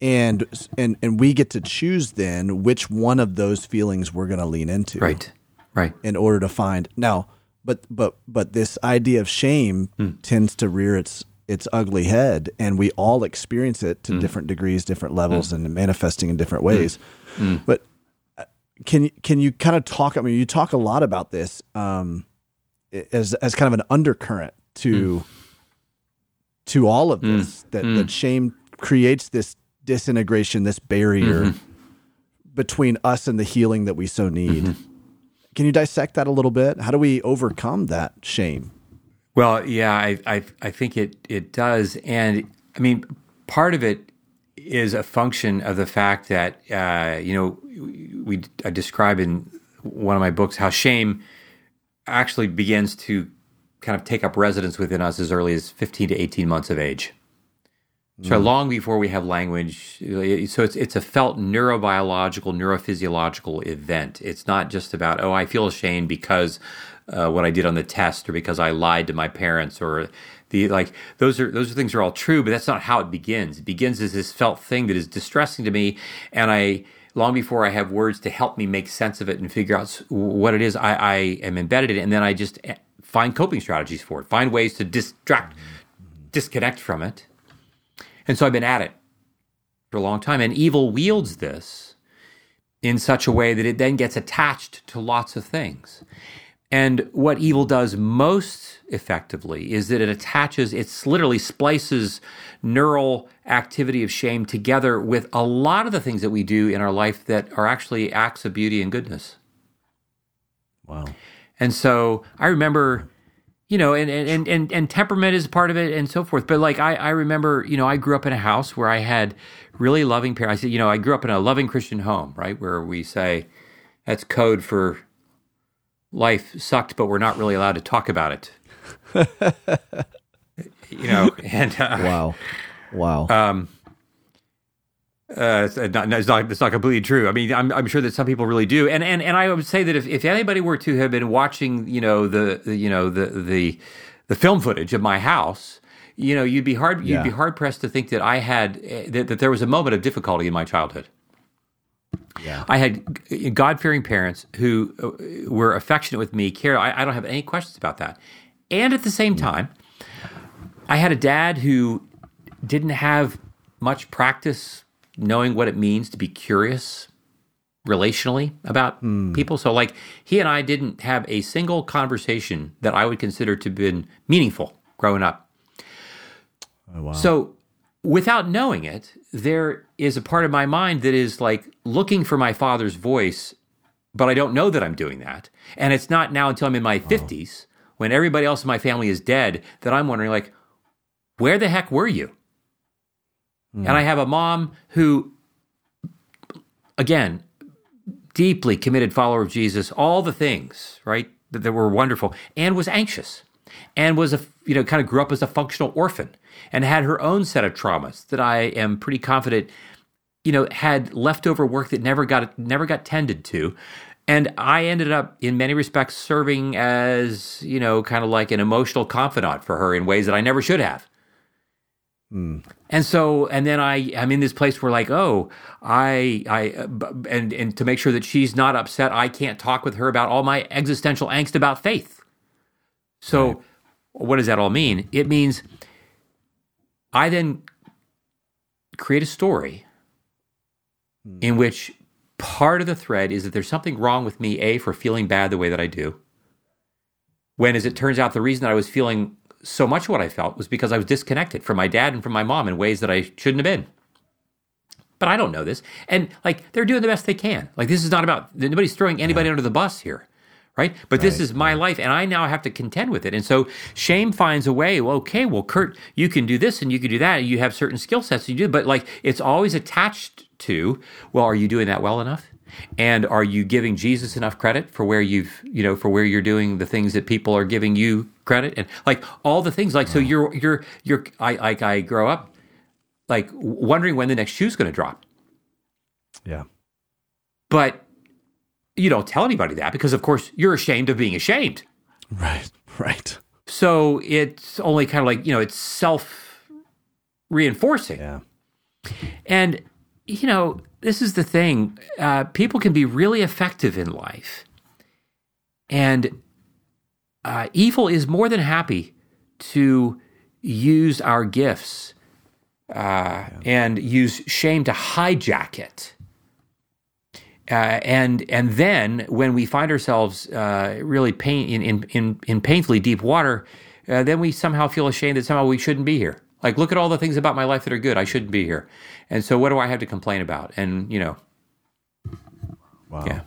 And and and we get to choose then which one of those feelings we're going to lean into right right in order to find now but but but this idea of shame Hmm. tends to rear its its ugly head, and we all experience it to different degrees, different levels, and manifesting in different ways. But uh, can you can you kind of talk? I mean, you talk a lot about this um, as as kind of an undercurrent to hmm. to all of hmm. this that hmm. that shame creates this disintegration, this barrier mm-hmm. between us and the healing that we so need. Mm-hmm. Can you dissect that a little bit? How do we overcome that shame? Well, yeah, I, I, I think it, it does. And I mean, part of it is a function of the fact that, uh, you know, we I describe in one of my books how shame actually begins to kind of take up residence within us as early as 15 to 18 months of age. So long before we have language, so it's it's a felt neurobiological, neurophysiological event. It's not just about oh, I feel ashamed because uh, what I did on the test, or because I lied to my parents, or the like. Those are those are things are all true, but that's not how it begins. It begins as this felt thing that is distressing to me, and I long before I have words to help me make sense of it and figure out what it is, I, I am embedded in it, and then I just find coping strategies for it, find ways to distract, disconnect from it. And so I've been at it for a long time. And evil wields this in such a way that it then gets attached to lots of things. And what evil does most effectively is that it attaches, it's literally splices neural activity of shame together with a lot of the things that we do in our life that are actually acts of beauty and goodness. Wow. And so I remember, you know, and, and, and, and temperament is part of it and so forth. But like, I, I remember, you know, I grew up in a house where I had really loving parents. I said, you know, I grew up in a loving Christian home, right? Where we say that's code for life sucked, but we're not really allowed to talk about it. you know, and uh, Wow. Wow. um, uh, it's not, it's not it's not completely true. I mean, I'm I'm sure that some people really do, and and and I would say that if, if anybody were to have been watching, you know, the, the you know the the the film footage of my house, you know, you'd be hard you'd Yeah. be hard pressed to think that I had eh, that, that there was a moment of difficulty in my childhood. yeah. I had God fearing parents who uh, were affectionate with me, care. I, I don't have any questions about that. And at the same time, I had a dad who didn't have much practice knowing what it means to be curious relationally about people. So, like, he and I didn't have a single conversation that I would consider to have been meaningful growing up. Oh, wow. So, without knowing it, there is a part of my mind that is like looking for my father's voice, but I don't know that I'm doing that. And it's not now until I'm in my 50s, when everybody else in my family is dead, that I'm wondering, like, where the heck were you? And I have a mom who, again, deeply committed follower of Jesus, all the things, right, that, that were wonderful, and was anxious and was a, you know, kind of grew up as a functional orphan and had her own set of traumas that I am pretty confident, you know, had leftover work that never got, never got tended to. And I ended up, in many respects, serving as, you know, kind of like an emotional confidant for her in ways that I never should have. And so, and then I, I'm in this place where like, oh, I, I, uh, and and to make sure that she's not upset, I can't talk with her about all my existential angst about faith. So, what does that all mean? It means I then create a story in which part of the thread is that there's something wrong with me, a for feeling bad the way that I do. When, as it turns out, the reason that I was feeling so much of what I felt was because I was disconnected from my dad and from my mom in ways that I shouldn't have been. But I don't know this. And like they're doing the best they can. Like this is not about nobody's throwing anybody under the bus here. Right. But this is my life and I now have to contend with it. And so shame finds a way. Well, okay, well, Curt, you can do this and you can do that. And you have certain skill sets you do, but like it's always attached to, well, are you doing that well enough? And are you giving Jesus enough credit for where you've, you know, for where you're doing the things that people are giving you credit and like all the things like so you're you're you're I like I grow up like wondering when the next shoe's going to drop. yeah. But you don't tell anybody that because of course you're ashamed of being ashamed. Right. Right. So it's only kind of like, you know, it's self reinforcing. Yeah. And, you know, this is the thing uh, people can be really effective in life. And uh, evil is more than happy to use our gifts uh, and use shame to hijack it. Uh, and and then when we find ourselves uh, really pain in, in, in, in painfully deep water, uh, then we somehow feel ashamed that somehow we shouldn't be here. Like, look at all the things about my life that are good. I shouldn't be here. And so, what do I have to complain about? And you know, Wow. yeah.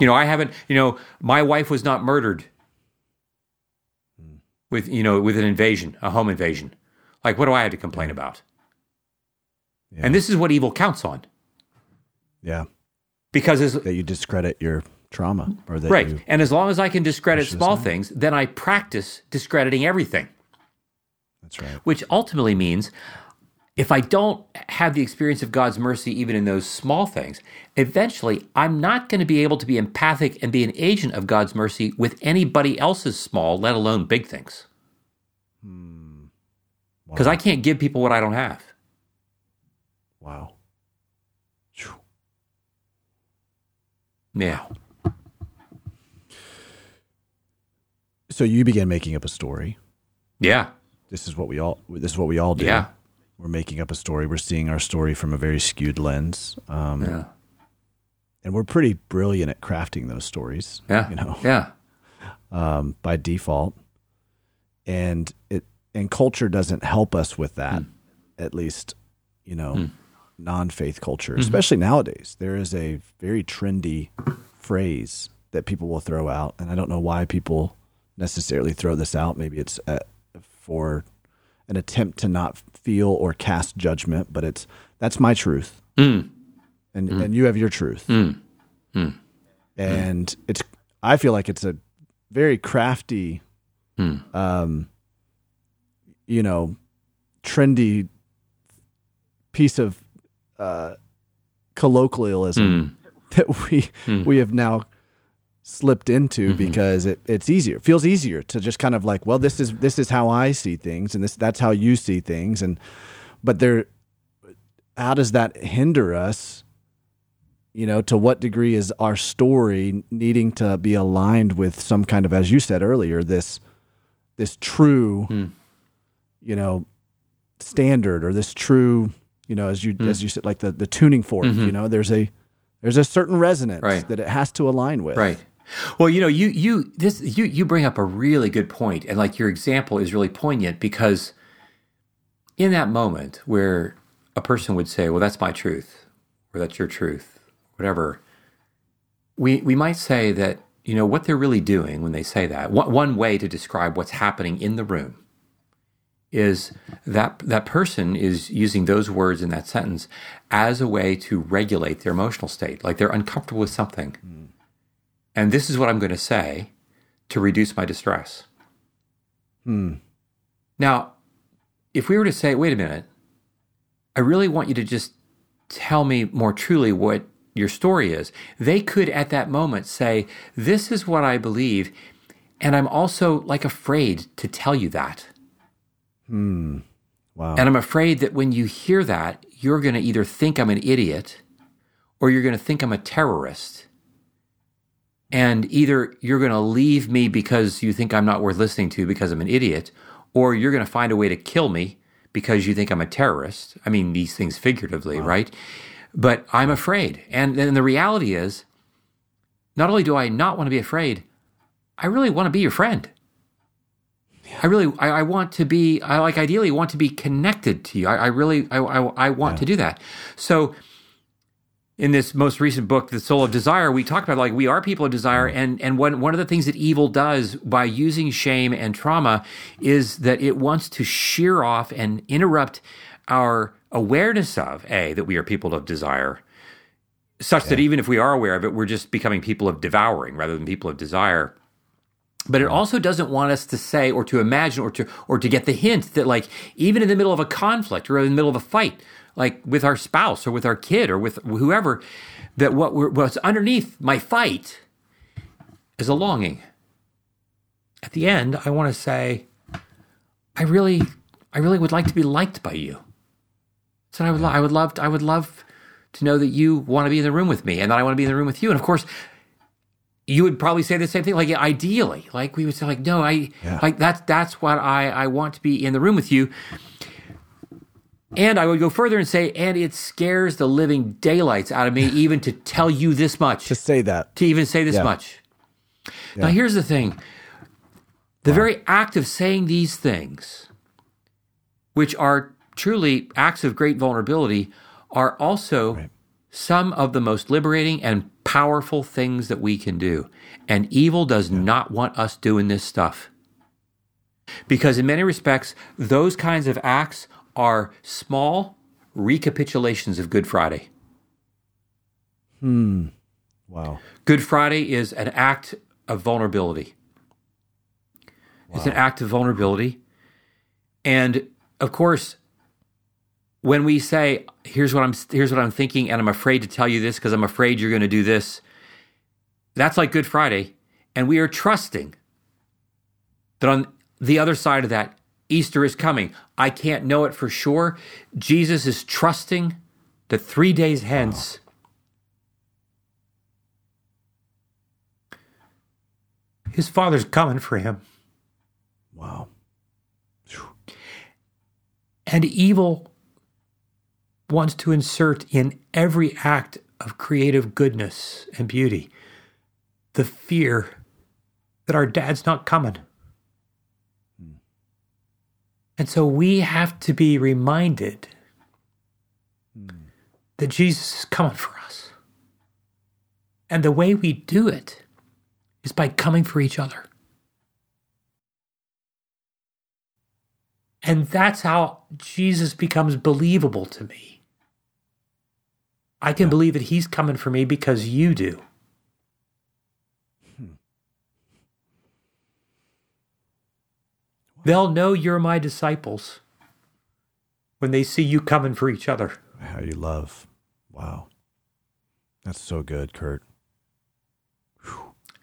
You know, I haven't. You know, my wife was not murdered hmm. with you know with an invasion, a home invasion. Like, what do I have to complain about? Yeah. And this is what evil counts on, Yeah. because as That you discredit your trauma or that right, and as long as I can discredit small things, then I practice discrediting everything. That's right. which ultimately means if I don't have the experience of God's mercy even in those small things, eventually I'm not going to be able to be empathic and be an agent of God's mercy with anybody else's small, let alone big things. Hmm. Because I can't give people what I don't have. Wow. Phew. Yeah. So you began making up a story. Yeah. This is what we all this is what we all do. Yeah. We're making up a story. We're seeing our story from a very skewed lens. Um, Yeah. and we're pretty brilliant at crafting those stories. Yeah. You know. Yeah. um, by default, and it and culture doesn't help us with that. At least, you know, non-faith culture, especially nowadays, there is a very trendy phrase that people will throw out, and I don't know why people necessarily throw this out. Maybe it's uh, for an attempt to not feel or cast judgment, but it's that's my truth, Mm. and and you have your truth, Mm. Mm. and it's I feel like it's a very crafty, Mm. um, you know, trendy piece of uh, colloquialism Mm. that we we have now slipped into mm-hmm. because it, it's easier it feels easier to just kind of like well this is this is how i see things and this that's how you see things and but there how does that hinder us you know to what degree is our story needing to be aligned with some kind of as you said earlier this this true Mm. you know standard or this true you know as you hmm. as you said like the the tuning fork mm-hmm. you know there's a there's a certain resonance Right. that it has to align with Right. Well, you know, you you this you you bring up a really good point, and like your example is really poignant because in that moment where a person would say, "Well, that's my truth," or "That's your truth," whatever, we we might say that you know what they're really doing when they say that. One, one way to describe what's happening in the room is that that person is using those words in that sentence as a way to regulate their emotional state, like they're uncomfortable with something. Mm. And this is what I'm going to say to reduce my distress. Hmm. Now, if we were to say, wait a minute, I really want you to just tell me more truly what your story is, they could at that moment say, this is what I believe. And I'm also like afraid to tell you that. Hmm. wow And I'm afraid that when you hear that, you're going to either think I'm an idiot or you're going to think I'm a terrorist. And either you're going to leave me because you think I'm not worth listening to because I'm an idiot, or you're going to find a way to kill me because you think I'm a terrorist. I mean, these things figuratively, right? But I'm afraid. And then the reality is, not only do I not want to be afraid, I really want to be your friend. I really, I, I want to be, I like ideally want to be connected to you. I, I really, I, I, I want to do that. So, in this most recent book, The Soul of Desire, we talk about like we are people of desire, mm. and and one one of the things that evil does by using shame and trauma is that it wants to shear off and interrupt our awareness of a that we are people of desire, such that even if we are aware of it, we're just becoming people of devouring rather than people of desire. But it mm. also doesn't want us to say or to imagine or to or to get the hint that like even in the middle of a conflict or in the middle of a fight, like with our spouse or with our kid or with whoever, that what we're, what's underneath my fight is a longing. At the end, I want to say, I really, I really would like to be liked by you. So I would, lo- I would love, to, I would love to know that you want to be in the room with me, and that I want to be in the room with you. And of course, you would probably say the same thing. Like ideally, like we would say, like no, I Yeah. like that's that's what I I want to be in the room with you. And I would go further and say, and it scares the living daylights out of me even to tell you this much, To say that. to even say this Yeah. much. Now, here's the thing the very act of saying these things, which are truly acts of great vulnerability, are also Right. some of the most liberating and powerful things that we can do. And evil does not want us doing this stuff. Because in many respects, those kinds of acts are small recapitulations of Good Friday. Hmm. Wow. Good Friday is an act of vulnerability. Wow. It's an act of vulnerability. And of course, when we say, here's what I'm here's what I'm thinking, and I'm afraid to tell you this because I'm afraid you're going to do this, that's like Good Friday. And we are trusting that on the other side of that, Easter is coming. I can't know it for sure. Jesus is trusting that three days hence, his father's coming for him. Wow. And evil wants to insert in every act of creative goodness and beauty the fear that our dad's not coming. And so we have to be reminded that Jesus is coming for us. And the way we do it is by coming for each other. And that's how Jesus becomes believable to me. I can believe that he's coming for me because you do. They'll know you're my disciples when they see you coming for each other. How you love. Wow. That's so good, Curt.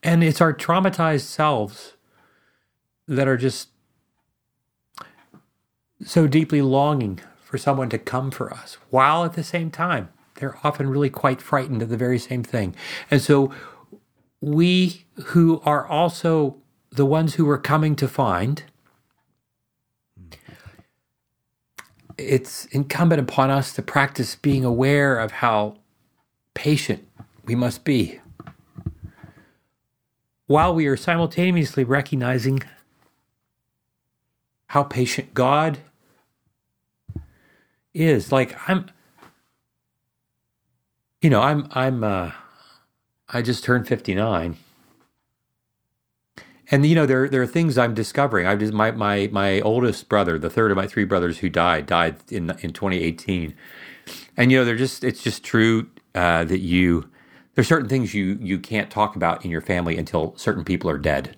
And it's our traumatized selves that are just so deeply longing for someone to come for us, while at the same time, they're often really quite frightened of the very same thing. And so we who are also the ones who are coming to find, it's incumbent upon us to practice being aware of how patient we must be while we are simultaneously recognizing how patient God is. Like I'm you know, I'm I'm uh I just turned 59. And you know, there there are things I'm discovering. I just my my my oldest brother, the third of my three brothers who died, died in in 2018. And you know, they're just it's just true uh, that you there's certain things you you can't talk about in your family until certain people are dead.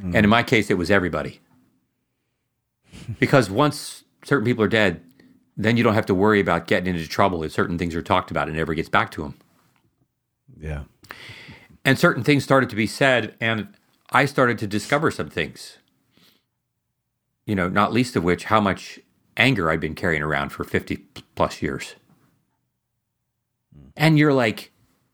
And in my case, it was everybody. because once certain people are dead, then you don't have to worry about getting into trouble if certain things are talked about and it never gets back to them. Yeah. And certain things started to be said, and I started to discover some things. You know, not least of which how much anger I'd been carrying around for 50 plus years. Hmm. And you're like,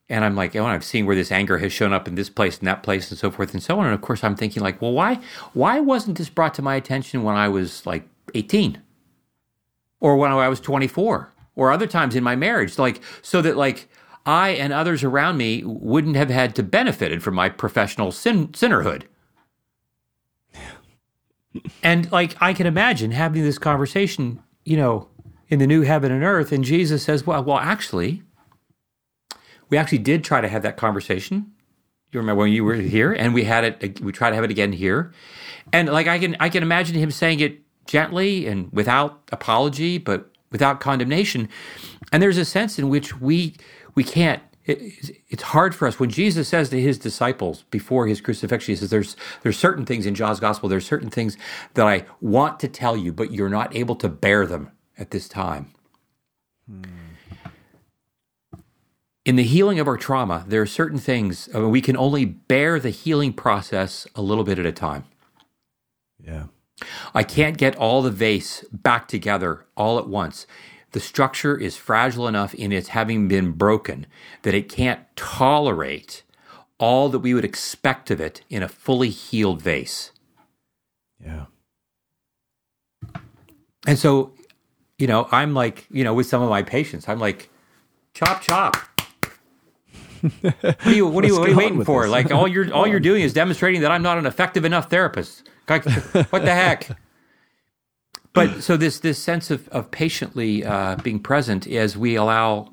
and I'm like, oh, I'm seeing where this anger has shown up in this place and that place and so forth and so on. And of course, I'm thinking like, well, why, why wasn't this brought to my attention when I was like 18, or when I was 24, or other times in my marriage, like so that like I and others around me wouldn't have had to benefited from my professional sin, sinnerhood. And like I can imagine having this conversation, you know, in the new heaven and earth, and Jesus says, "Well, well, actually." we actually did try to have that conversation. You remember when you were here, and we had it. We tried to have it again here, and like I can, I can imagine him saying it gently and without apology, but without condemnation. And there's a sense in which we we can't. It, it's hard for us when Jesus says to his disciples before his crucifixion, he says, "There's there's certain things in John's gospel. There's certain things that I want to tell you, but you're not able to bear them at this time." Hmm. in the healing of our trauma, there are certain things I mean, we can only bear the healing process a little bit at a time. Yeah. I can't get all the vase back together all at once. The structure is fragile enough in its having been broken that it can't tolerate all that we would expect of it in a fully healed vase. Yeah. And so, you know, I'm like, you know, with some of my patients, I'm like, chop, chop. what are you, what are you, what are you waiting for? Like all you're, all you're doing is demonstrating that I'm not an effective enough therapist. Like, what the heck? But so this, this sense of, of patiently uh, being present as we allow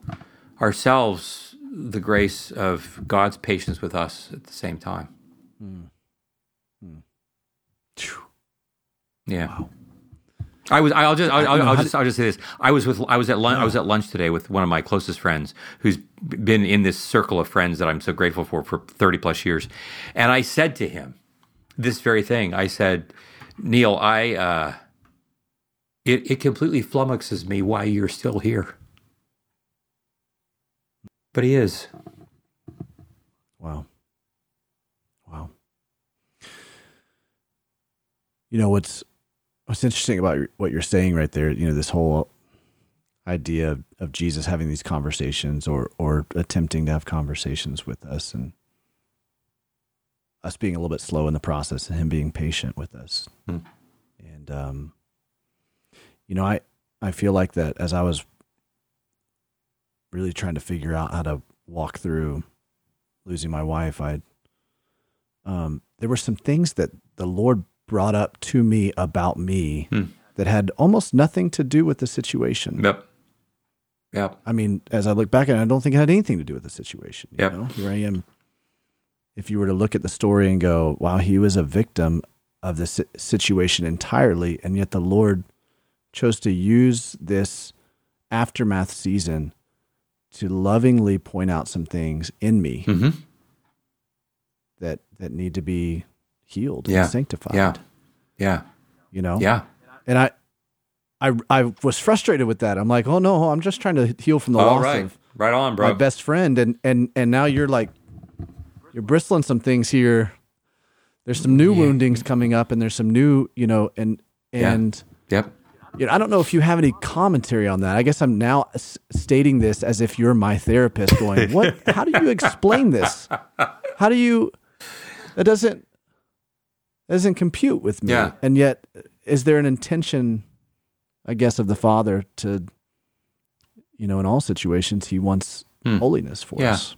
ourselves the grace of God's patience with us at the same time. Mm. Mm. Yeah. Wow. I was. I'll just. I'll, I'll, I'll just. I'll just say this. I was with. I was at lunch. I was at lunch today with one of my closest friends, who's been in this circle of friends that I'm so grateful for for 30 plus years, and I said to him, this very thing. I said, Neil, I. Uh, it it completely flummoxes me why you're still here. But he is. Wow. Wow. You know what's what's interesting about what you're saying right there, you know, this whole idea of, of Jesus having these conversations or or attempting to have conversations with us and us being a little bit slow in the process and him being patient with us. Hmm. And um you know, I I feel like that as I was really trying to figure out how to walk through losing my wife, I um there were some things that the Lord brought up to me about me hmm. that had almost nothing to do with the situation. Yep. Yep. I mean, as I look back at it, I don't think it had anything to do with the situation. You yep. know? Here I am. If you were to look at the story and go, wow, he was a victim of this situation entirely, and yet the Lord chose to use this aftermath season to lovingly point out some things in me mm-hmm. that that need to be healed yeah. and sanctified. Yeah. Yeah. You know? Yeah. And I I I was frustrated with that. I'm like, oh no, I'm just trying to heal from the loss right. of right on, bro. my best friend. And and and now you're like you're bristling some things here. There's some new yeah. woundings coming up and there's some new, you know, and and yeah. Yep. You know, I don't know if you have any commentary on that. I guess I'm now s- stating this as if you're my therapist going, "What how do you explain this? How do you That doesn't that doesn't compute with me. Yeah. And yet, is there an intention, I guess, of the Father to, you know, in all situations, He wants hmm. holiness for yeah. us.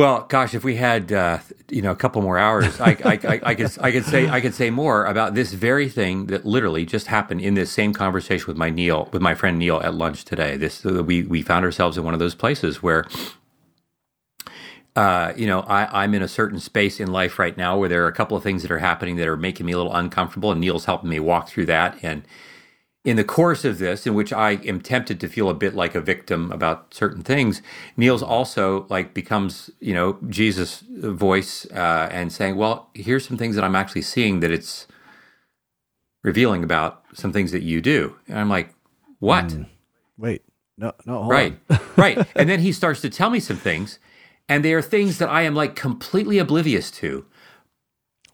Well, gosh, if we had uh, you know a couple more hours, I, I, I, I, could I could say I could say more about this very thing that literally just happened in this same conversation with my Neil with my friend Neil at lunch today. This we we found ourselves in one of those places where uh, you know, I, am in a certain space in life right now where there are a couple of things that are happening that are making me a little uncomfortable, and Neil's helping me walk through that. And in the course of this, in which I am tempted to feel a bit like a victim about certain things, Neil's also like becomes, you know, Jesus' voice uh, and saying, "Well, here's some things that I'm actually seeing that it's revealing about some things that you do." And I'm like, "What?" Mm, wait, no, no, right, right. And then he starts to tell me some things and they are things that I am like completely oblivious to.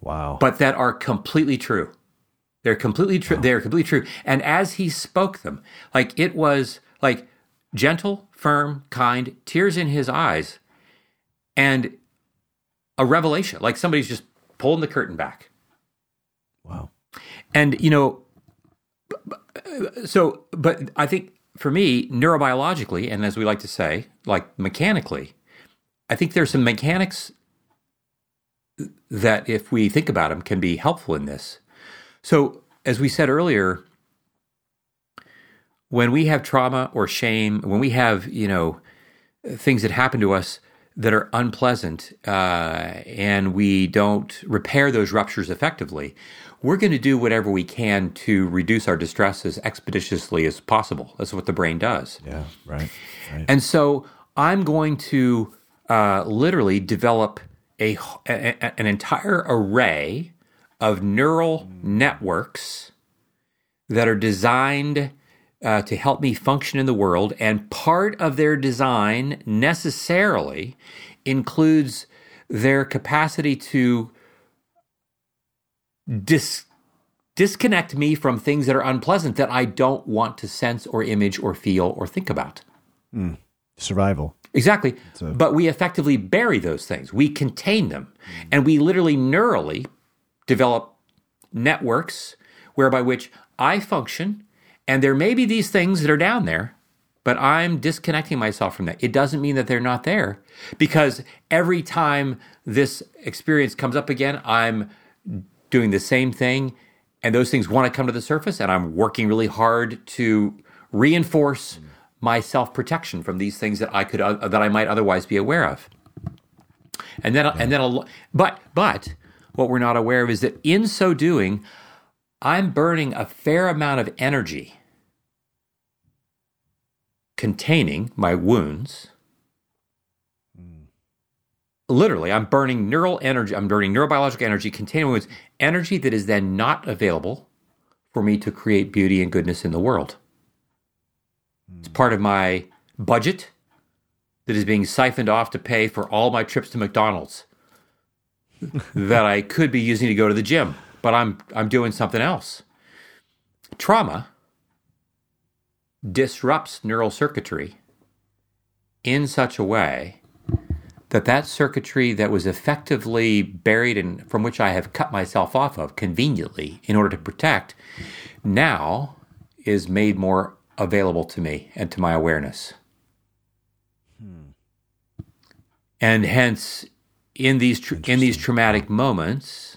Wow. But that are completely true. They're completely true. Wow. They're completely true. And as he spoke them, like it was like gentle, firm, kind, tears in his eyes, and a revelation. Like somebody's just pulling the curtain back. Wow. And you know, so but I think for me, neurobiologically, and as we like to say, like mechanically, I think there's some mechanics that, if we think about them, can be helpful in this. So, as we said earlier, when we have trauma or shame, when we have, you know, things that happen to us that are unpleasant uh, and we don't repair those ruptures effectively, we're going to do whatever we can to reduce our distress as expeditiously as possible. That's what the brain does. Yeah, right. right. And so I'm going to uh, literally develop a, a, an entire array of neural networks that are designed uh, to help me function in the world. And part of their design necessarily includes their capacity to dis- disconnect me from things that are unpleasant that I don't want to sense or image or feel or think about. Mm. Survival. Exactly. but we effectively bury those things. We contain them. And we literally neurally develop networks whereby which I function and there may be these things that are down there, but I'm disconnecting myself from that. It doesn't mean that they're not there because every time this experience comes up again, I'm doing the same thing and those things want to come to the surface and I'm working really hard to reinforce my self-protection from these things that I could uh, that I might otherwise be aware of. And then and then a, but but what we're not aware of is that in so doing I'm burning a fair amount of energy containing my wounds. Literally, I'm burning neural energy, I'm burning neurobiological energy containing wounds, energy that is then not available for me to create beauty and goodness in the world. It's part of my budget that is being siphoned off to pay for all my trips to McDonald's that I could be using to go to the gym, but I'm I'm doing something else. Trauma disrupts neural circuitry in such a way that that circuitry that was effectively buried and from which I have cut myself off of conveniently in order to protect now is made more available to me and to my awareness. Hmm. And hence in these tra- in these traumatic moments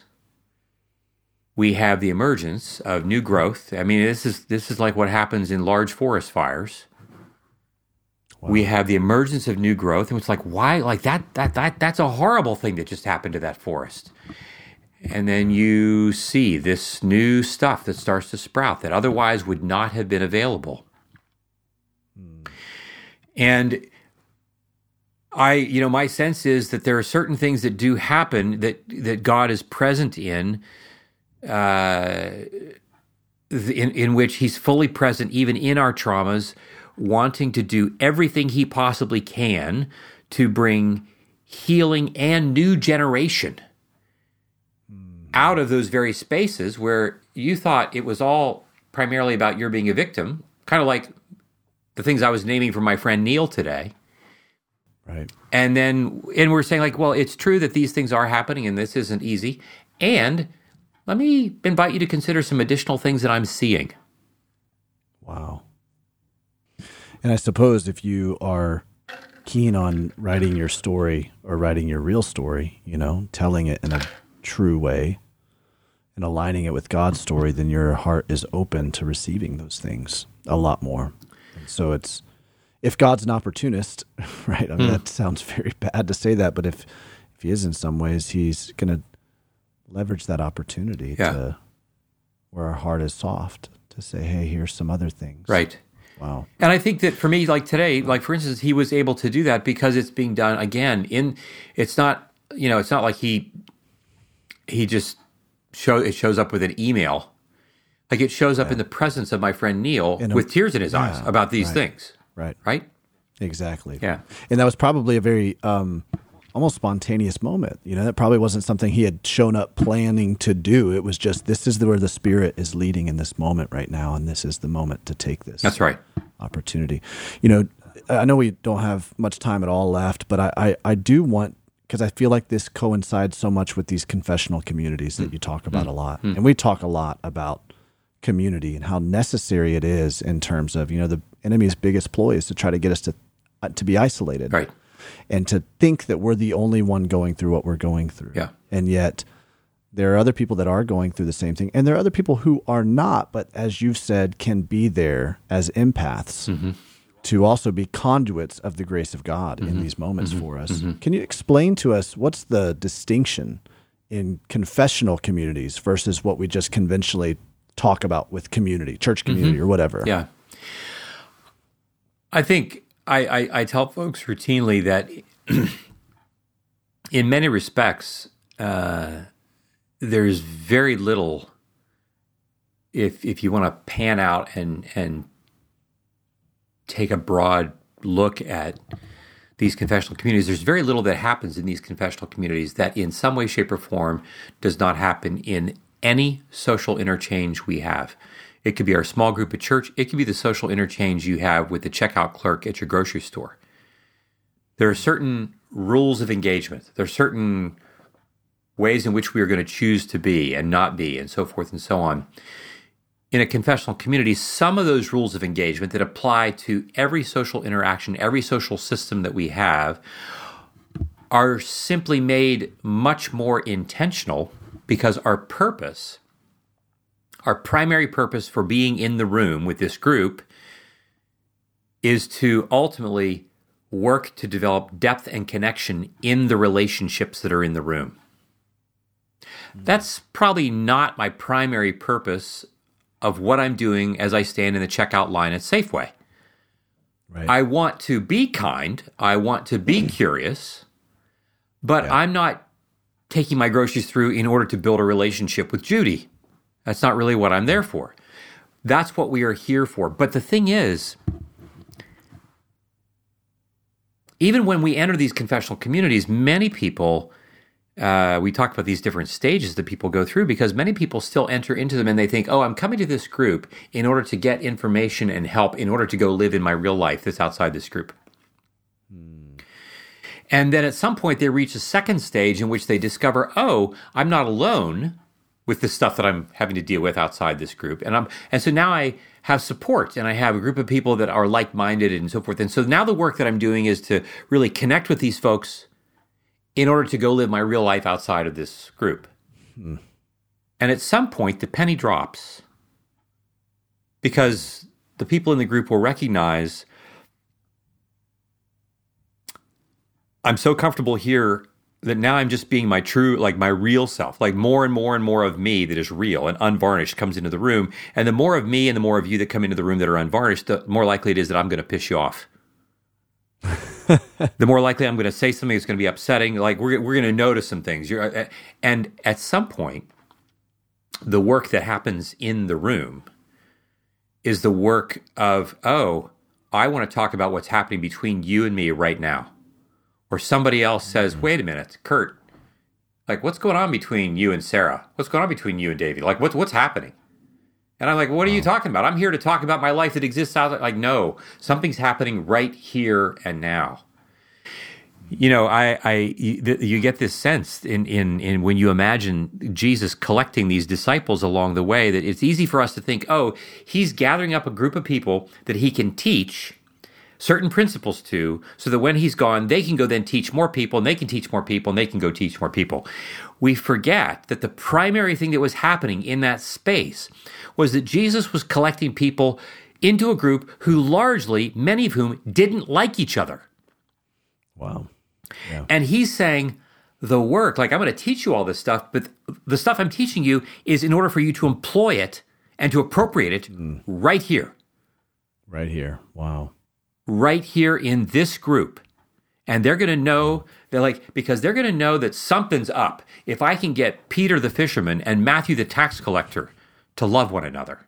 we have the emergence of new growth. I mean, this is this is like what happens in large forest fires. Wow. We have the emergence of new growth, and it's like, why? Like that, that, that, that's a horrible thing that just happened to that forest. And then you see this new stuff that starts to sprout that otherwise would not have been available. Hmm. And I, you know, my sense is that there are certain things that do happen that that God is present in uh, in, in which he's fully present even in our traumas, wanting to do everything he possibly can to bring healing and new generation out of those very spaces where you thought it was all primarily about your being a victim, kind of like the things I was naming for my friend Neil today. Right. And then, and we're saying, like, well, it's true that these things are happening and this isn't easy. And let me invite you to consider some additional things that I'm seeing. Wow. And I suppose if you are keen on writing your story or writing your real story, you know, telling it in a true way and aligning it with God's story, then your heart is open to receiving those things a lot more. And so it's if God's an opportunist, right? I mean, mm. that sounds very bad to say that, but if if he is in some ways, he's going to leverage that opportunity yeah. to where our heart is soft to say, hey, here's some other things. Right. Wow. And I think that for me, like today, like for instance, he was able to do that because it's being done again in. It's not, you know, it's not like he he just show it shows up with an email. Like it shows up yeah. in the presence of my friend Neil a, with tears in his yeah, eyes about these right, things. Right. Right. Exactly. Yeah. And that was probably a very um, almost spontaneous moment. You know, that probably wasn't something he had shown up planning to do. It was just this is where the spirit is leading in this moment right now, and this is the moment to take this. That's right. Opportunity. You know, I know we don't have much time at all left, but I I, I do want because I feel like this coincides so much with these confessional communities that mm. you talk about mm. a lot, mm. and we talk a lot about community and how necessary it is in terms of you know the enemy's biggest ploy is to try to get us to uh, to be isolated. Right and to think that we're the only one going through what we're going through. Yeah. And yet there are other people that are going through the same thing and there are other people who are not but as you've said can be there as empaths mm-hmm. to also be conduits of the grace of God mm-hmm. in these moments mm-hmm. for us. Mm-hmm. Can you explain to us what's the distinction in confessional communities versus what we just conventionally talk about with community, church community mm-hmm. or whatever? Yeah. I think I, I, I tell folks routinely that in many respects, uh, there's very little if if you want to pan out and and take a broad look at these confessional communities, there's very little that happens in these confessional communities that in some way, shape, or form does not happen in any social interchange we have. It could be our small group at church. It could be the social interchange you have with the checkout clerk at your grocery store. There are certain rules of engagement. There are certain ways in which we are going to choose to be and not be, and so forth and so on. In a confessional community, some of those rules of engagement that apply to every social interaction, every social system that we have, are simply made much more intentional because our purpose, our primary purpose for being in the room with this group, is to ultimately work to develop depth and connection in the relationships that are in the room. That's probably not my primary purpose of what I'm doing as I stand in the checkout line at Safeway. Right. I want to be kind, I want to be curious, but Yeah. I'm not taking my groceries through in order to build a relationship with Judy. That's not really what I'm there for. That's what we are here for. But the thing is, even when we enter these confessional communities, many people, uh, we talk about these different stages that people go through because many people still enter into them and they think, oh, I'm coming to this group in order to get information and help, in order to go live in my real life that's outside this group. And then at some point, they reach a second stage in which they discover, oh, I'm not alone with the stuff that I'm having to deal with outside this group. And I'm and so now I have support and I have a group of people that are like-minded and so forth. And so now the work that I'm doing is to really connect with these folks in order to go live my real life outside of this group. Hmm. And at some point the penny drops because the people in the group will recognize I'm so comfortable here that now I'm just being my true, like my real self. Like more and more and more of me that is real and unvarnished comes into the room. And the more of me and the more of you that come into the room that are unvarnished, the more likely it is that I'm going to piss you off. the more likely I'm going to say something that's going to be upsetting. Like we're, we're going to notice some things. You're, uh, and at some point, the work that happens in the room is the work of, oh, I want to talk about what's happening between you and me right now or somebody else says, mm-hmm. "Wait a minute, Curt, like what's going on between you and Sarah? What's going on between you and Davey? Like what's what's happening?" And I'm like, "What are you oh. talking about? I'm here to talk about my life that exists out there." Like, no, something's happening right here and now. You know, I, I, you, you get this sense in, in, in when you imagine Jesus collecting these disciples along the way that it's easy for us to think, oh, he's gathering up a group of people that he can teach certain principles to so that when he's gone they can go then teach more people and they can teach more people and they can go teach more people we forget that the primary thing that was happening in that space was that jesus was collecting people into a group who largely many of whom didn't like each other Wow. and he's saying the work like i'm going to teach you all this stuff but the stuff i'm teaching you is in order for you to employ it and to appropriate it mm. right here Right here. Wow. Right here in this group. And they're going to know, they're like, because they're going to know that something's up. If I can get Peter the fisherman and Matthew the tax collector to love one another,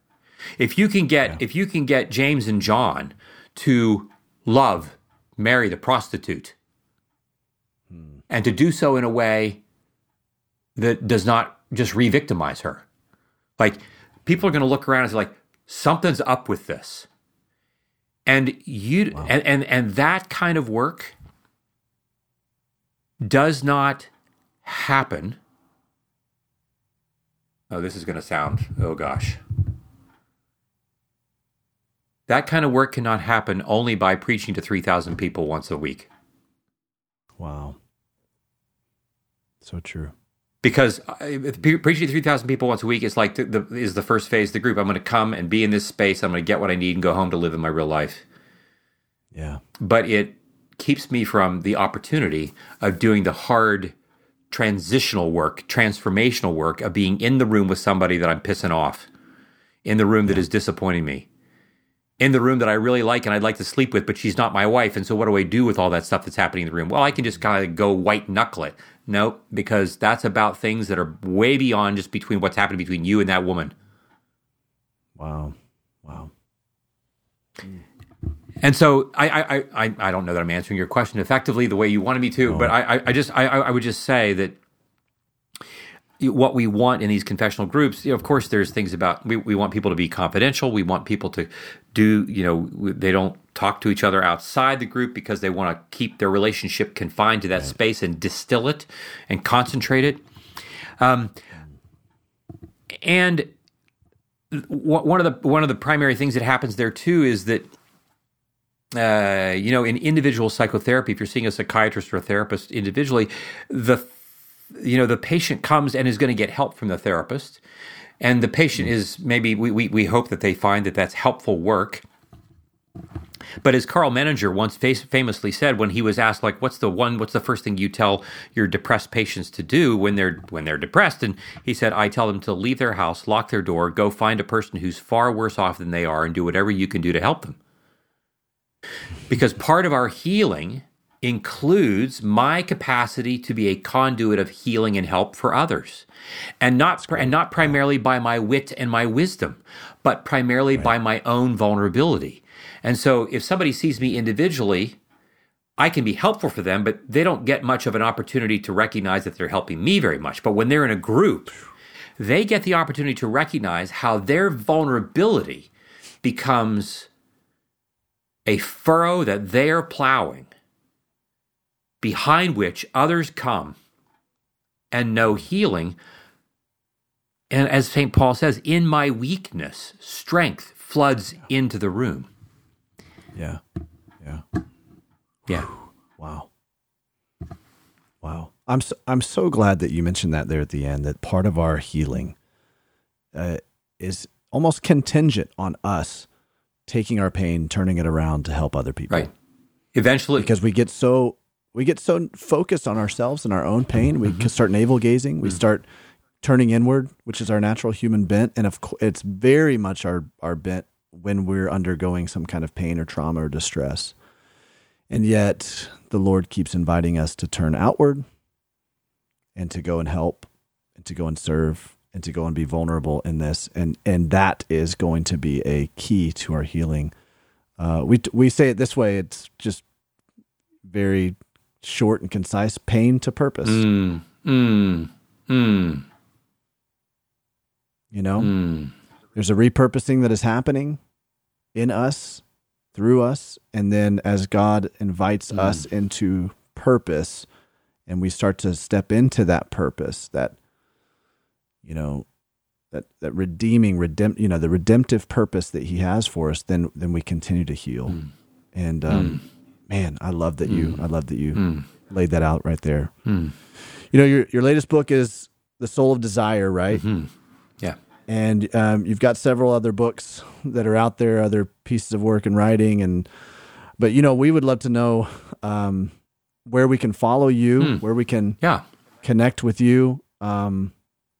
if you can get, if you can get James and John to love Mary the prostitute hmm. and to do so in a way that does not just re victimize her, like people are going to look around and say, like, something's up with this and you and, and and that kind of work does not happen oh this is going to sound oh gosh that kind of work cannot happen only by preaching to 3000 people once a week Wow. So true. Because preaching to 3000 people once a week is like the, the is the first phase of the group. I'm going to come and be in this space. I'm going to get what i need and go home to live in my real life. Yeah. but it keeps me from the opportunity of doing the hard transitional work, transformational work of being in the room with somebody that I'm pissing off, in the room that is disappointing me, in the room that I really like and I'd like to sleep with, but she's not my wife. And so what do I do with all that stuff that's happening in the room? Well, I can just kind of go white knuckle it. Nope, because that's about things that are way beyond just between what's happening between you and that woman. Wow. Wow. And so I, I, I, I don't know that I'm answering your question effectively the way you wanted me to, but I, I- I just I, I would just say that what we want in these confessional groups, you know, of course, there's things about we, we want people to be confidential. We want people to do, you know, they don't talk to each other outside the group because they want to keep their relationship confined to that space and distill it and concentrate it. Um, and one of the one of the primary things that happens there too is that uh, you know in individual psychotherapy, if you're seeing a psychiatrist or a therapist individually, the you know the patient comes and is going to get help from the therapist. And the patient hmm. is maybe we, we, we hope that they find that that's helpful work. But as Karl Menninger once famously said when he was asked like what's the one what's the first thing you tell your depressed patients to do when they're when they're depressed? And he said I tell them to leave their house lock their door go find a person who's far worse off than they are and do whatever you can do to help them. Because part of our healing includes my capacity to be a conduit of healing and help for others. And not and not primarily by my wit and my wisdom but primarily right. by my own vulnerability. And so if somebody sees me individually I can be helpful for them but they don't get much of an opportunity to recognize that they're helping me very much. But when they're in a group they get the opportunity to recognize how their vulnerability becomes a furrow that they are plowing behind which others come and know healing. And as St. Paul says, in my weakness, strength floods into the room. Yeah. Yeah. Yeah. Wow. Wow. I'm so, I'm so glad that you mentioned that there at the end that part of our healing uh, is almost contingent on us taking our pain, turning it around to help other people. Right. Eventually, because we get so we get so focused on ourselves and our own pain. We mm-hmm. start navel gazing. We mm-hmm. start turning inward, which is our natural human bent, and of course, it's very much our our bent when we're undergoing some kind of pain or trauma or distress. And yet, the Lord keeps inviting us to turn outward and to go and help and to go and serve and to go and be vulnerable in this and and that is going to be a key to our healing uh, we we say it this way it's just very short and concise pain to purpose. Mm, mm, mm. You know, mm. there's a repurposing that is happening in us, through us. And then as God invites mm. us into purpose and we start to step into that purpose, that, you know, that, that redeeming, redempt, you know, the redemptive purpose that he has for us, then, then we continue to heal. Mm. And, um, man, I love that you, mm. I love that you mm. laid that out right there. Mm. You know, your your latest book is The Soul of Desire, right? Mm-hmm. Yeah. And um, you've got several other books that are out there, other pieces of work and writing, and but you know, we would love to know um, where we can follow you, mm. where we can yeah connect with you, um,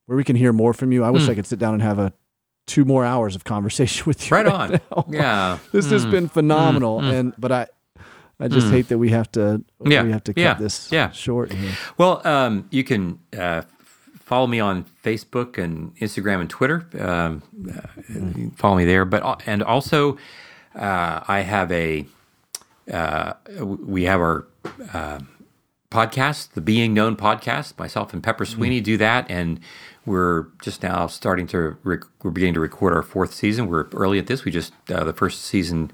where we can hear more from you. I wish mm. I could sit down and have a two more hours of conversation with you. Right, right on. Now. Yeah. this mm. has hmm. been phenomenal. Hmm. And but I I just mm. hate that we have to yeah. we have to cut yeah. this yeah. short. Here. Well, um, you can uh, follow me on Facebook and Instagram and Twitter. Um, uh. Follow me there, but uh, and also uh, I have a uh, we have our uh, podcast, the Being Known podcast. Myself and Pepper Sweeney mm. do that, and we're just now starting to rec- we're beginning to record our fourth season. We're early at this. We just the first season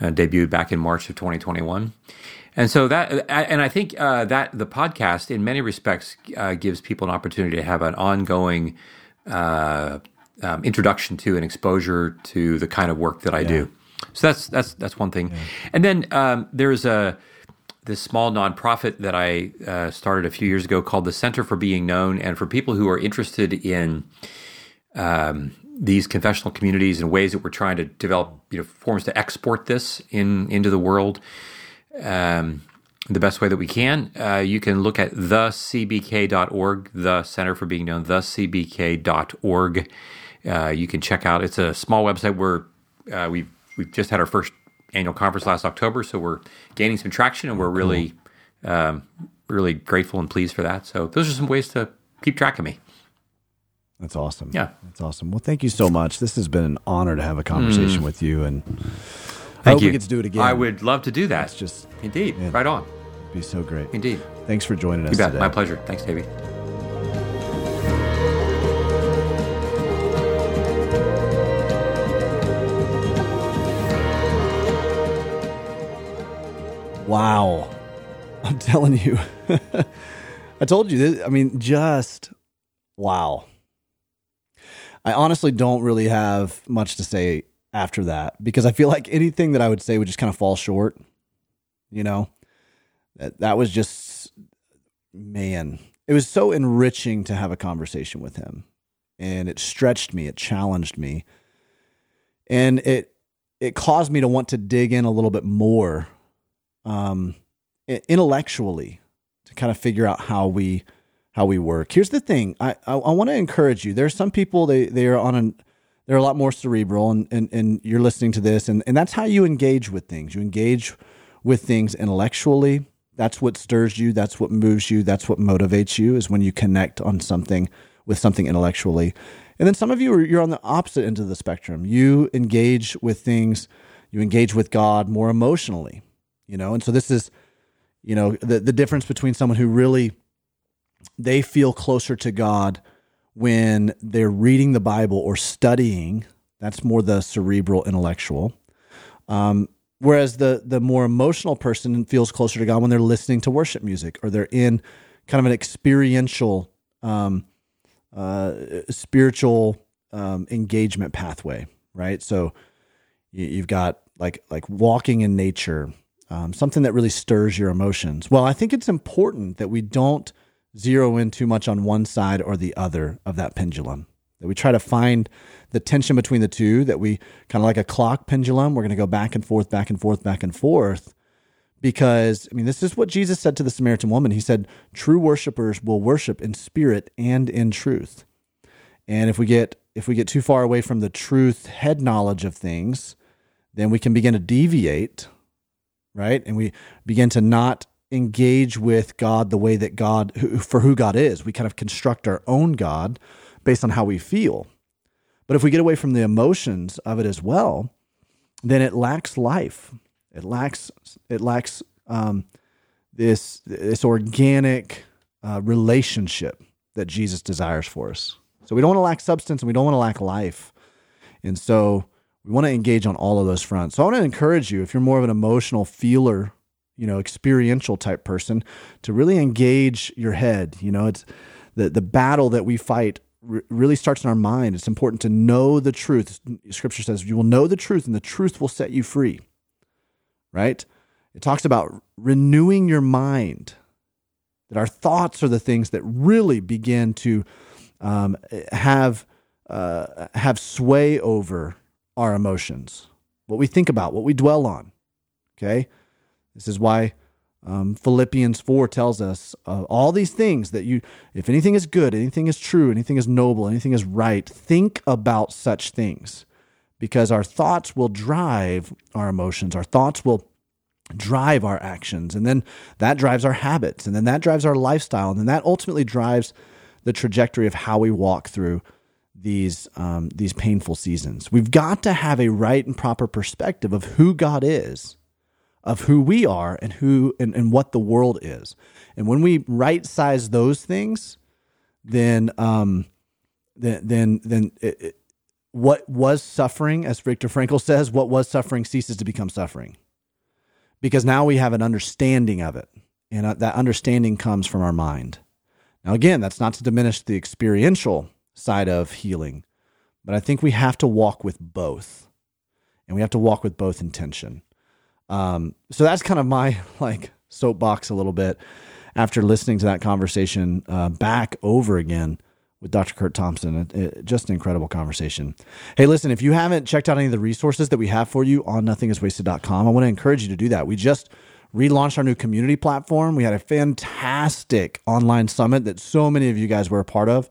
uh, debuted back in March of 2021. And so that, and I think uh, that the podcast, in many respects, uh, gives people an opportunity to have an ongoing uh, um, introduction to and exposure to the kind of work that I yeah. do. So that's that's that's one thing. Yeah. And then um, there's a this small nonprofit that I uh, started a few years ago called the Center for Being Known, and for people who are interested in um, these confessional communities and ways that we're trying to develop you know forms to export this in into the world um, the best way that we can. Uh, you can look at thecbk.org, the Center for Being Known, thecbk.org. Uh, you can check out. It's a small website where uh, we've we've just had our first annual conference last October, so we're gaining some traction, and we're really um, really grateful and pleased for that. So those are some ways to keep track of me. That's awesome. Yeah. That's awesome. Well, thank you so much. This has been an honor to have a conversation mm. with you. And thank I hope you. we get to do it again. I would love to do that. It's just indeed. Man, right on. be so great. Indeed. Thanks for joining us. You bet. Today. My pleasure. Thanks, Davey. Wow. I'm telling you. I told you this. I mean, just wow. I honestly don't really have much to say after that because I feel like anything that I would say would just kind of fall short. You know, that, that was just, man, it was so enriching to have a conversation with him. And it stretched me, it challenged me. And it, it caused me to want to dig in a little bit more um, intellectually to kind of figure out how we how we work. Here's the thing. I, I, I want to encourage you. There are some people they they are on an they're a lot more cerebral and, and, and you're listening to this and, and that's how you engage with things. You engage with things intellectually. That's what stirs you, that's what moves you, that's what motivates you is when you connect on something with something intellectually. And then some of you are you're on the opposite end of the spectrum. You engage with things, you engage with God more emotionally, you know. And so this is, you know, the the difference between someone who really they feel closer to God when they're reading the Bible or studying. That's more the cerebral intellectual. Um, whereas the the more emotional person feels closer to God when they're listening to worship music or they're in kind of an experiential um, uh, spiritual um, engagement pathway, right? So you, have got like like walking in nature, um, something that really stirs your emotions. Well, I think it's important that we don't zero in too much on one side or the other of that pendulum. That we try to find the tension between the two. That we kind of like a clock pendulum. We're going to go back and forth, back and forth, back and forth because I mean this is what Jesus said to the Samaritan woman. He said, "True worshipers will worship in spirit and in truth." And if we get if we get too far away from the truth head knowledge of things, then we can begin to deviate, right? And we begin to not engage with God the way that God for who God is. We kind of construct our own God based on how we feel. But if we get away from the emotions of it as well, then it lacks life. It lacks it lacks um, this this organic uh, relationship that Jesus desires for us. So we don't want to lack substance and we don't want to lack life. And so we want to engage on all of those fronts. So I want to encourage you if you're more of an emotional feeler, you know, experiential type person to really engage your head, you know, it's the the battle that we fight really starts in our mind. It's important to know the truth. Scripture says you will know the truth and the truth will set you free right? It talks about renewing your mind, that our thoughts are the things that really begin to um, have, uh, have sway over our emotions, what we think about, what we dwell on. Okay? This is why um, Philippians 4 tells us uh, all these things that you, if anything is good, anything is true, anything is noble, anything is right, think about such things because our thoughts will drive our emotions. Our thoughts will drive our actions. And then that drives our habits. And then that drives our lifestyle. And then that ultimately drives the trajectory of how we walk through these um, these painful seasons. We've got to have a right and proper perspective of who God is, of who we are, and who and, and what the world is. And when we right size those things, then um, then then then it, it, what was suffering, as Viktor Frankl says, what was suffering ceases to become suffering. Because now we have an understanding of it. And uh, that understanding comes from our mind. Now, again, that's not to diminish the experiential side of healing, but I think we have to walk with both. And we have to walk with both intention. Um, so that's kind of my like soapbox a little bit after listening to that conversation uh, back over again with Dr. Curt Thompson. It, it, just an incredible conversation. Hey, listen, if you haven't checked out any of the resources that we have for you on nothingiswasted.com, I want to encourage you to do that. We just relaunched our new community platform. We had a fantastic online summit that so many of you guys were a part of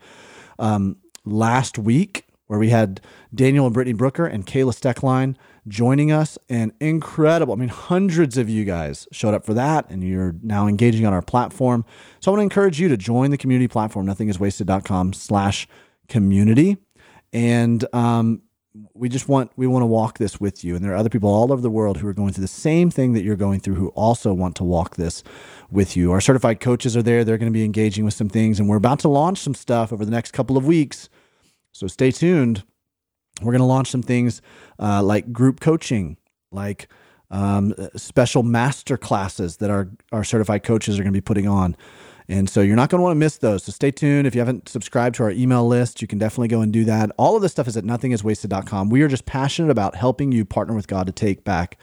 um, last week, where we had Daniel and Brittany Brooker and Kayla Steckline joining us and incredible. I mean, hundreds of you guys showed up for that and you're now engaging on our platform. So I want to encourage you to join the community platform, nothingiswasted.com slash community. And um, we just want, we want to walk this with you. And there are other people all over the world who are going through the same thing that you're going through who also want to walk this with you. Our certified coaches are there. They're going to be engaging with some things and we're about to launch some stuff over the next couple of weeks. So stay tuned we're going to launch some things uh, like group coaching, like um, special master classes that our, our certified coaches are going to be putting on. And so you're not going to want to miss those. So stay tuned. If you haven't subscribed to our email list, you can definitely go and do that. All of this stuff is at nothingiswasted.com. We are just passionate about helping you partner with God to take back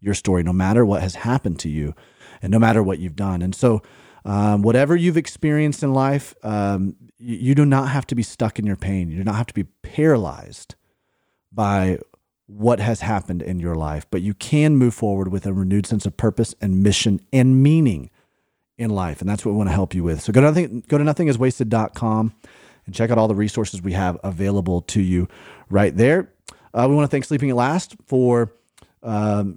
your story, no matter what has happened to you and no matter what you've done. And so, um, whatever you've experienced in life, um, you, you do not have to be stuck in your pain. You do not have to be paralyzed by what has happened in your life, but you can move forward with a renewed sense of purpose and mission and meaning in life. And that's what we want to help you with. So go to nothing, go to nothingiswasted.com and check out all the resources we have available to you right there. Uh, we want to thank Sleeping at Last for um,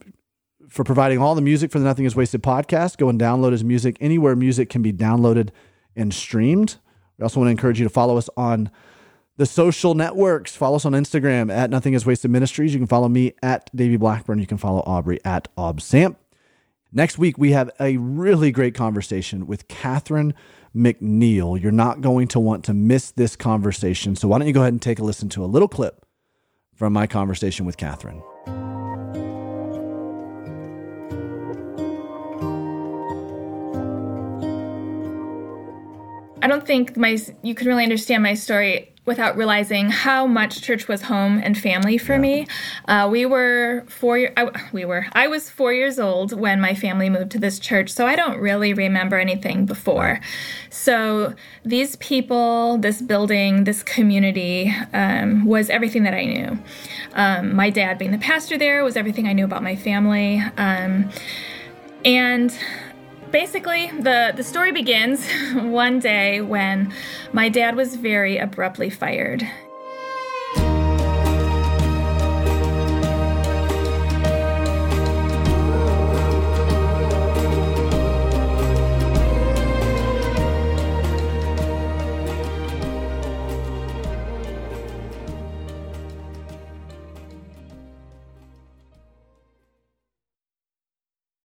for providing all the music for the Nothing Is Wasted podcast. Go and download his music anywhere music can be downloaded and streamed. We also want to encourage you to follow us on the social networks. Follow us on Instagram at Nothing Is Wasted Ministries. You can follow me at Davey Blackburn. You can follow Aubrey at ObSamp. Next week, we have a really great conversation with Catherine McNeil. You're not going to want to miss this conversation. So, why don't you go ahead and take a listen to a little clip from my conversation with Catherine? I don't think my you can really understand my story without realizing how much church was home and family for yeah. me. Uh, we were four. I, we were. I was four years old when my family moved to this church, so I don't really remember anything before. So these people, this building, this community um, was everything that I knew. Um, my dad being the pastor there was everything I knew about my family, um, and basically, the, the story begins one day when my dad was very abruptly fired.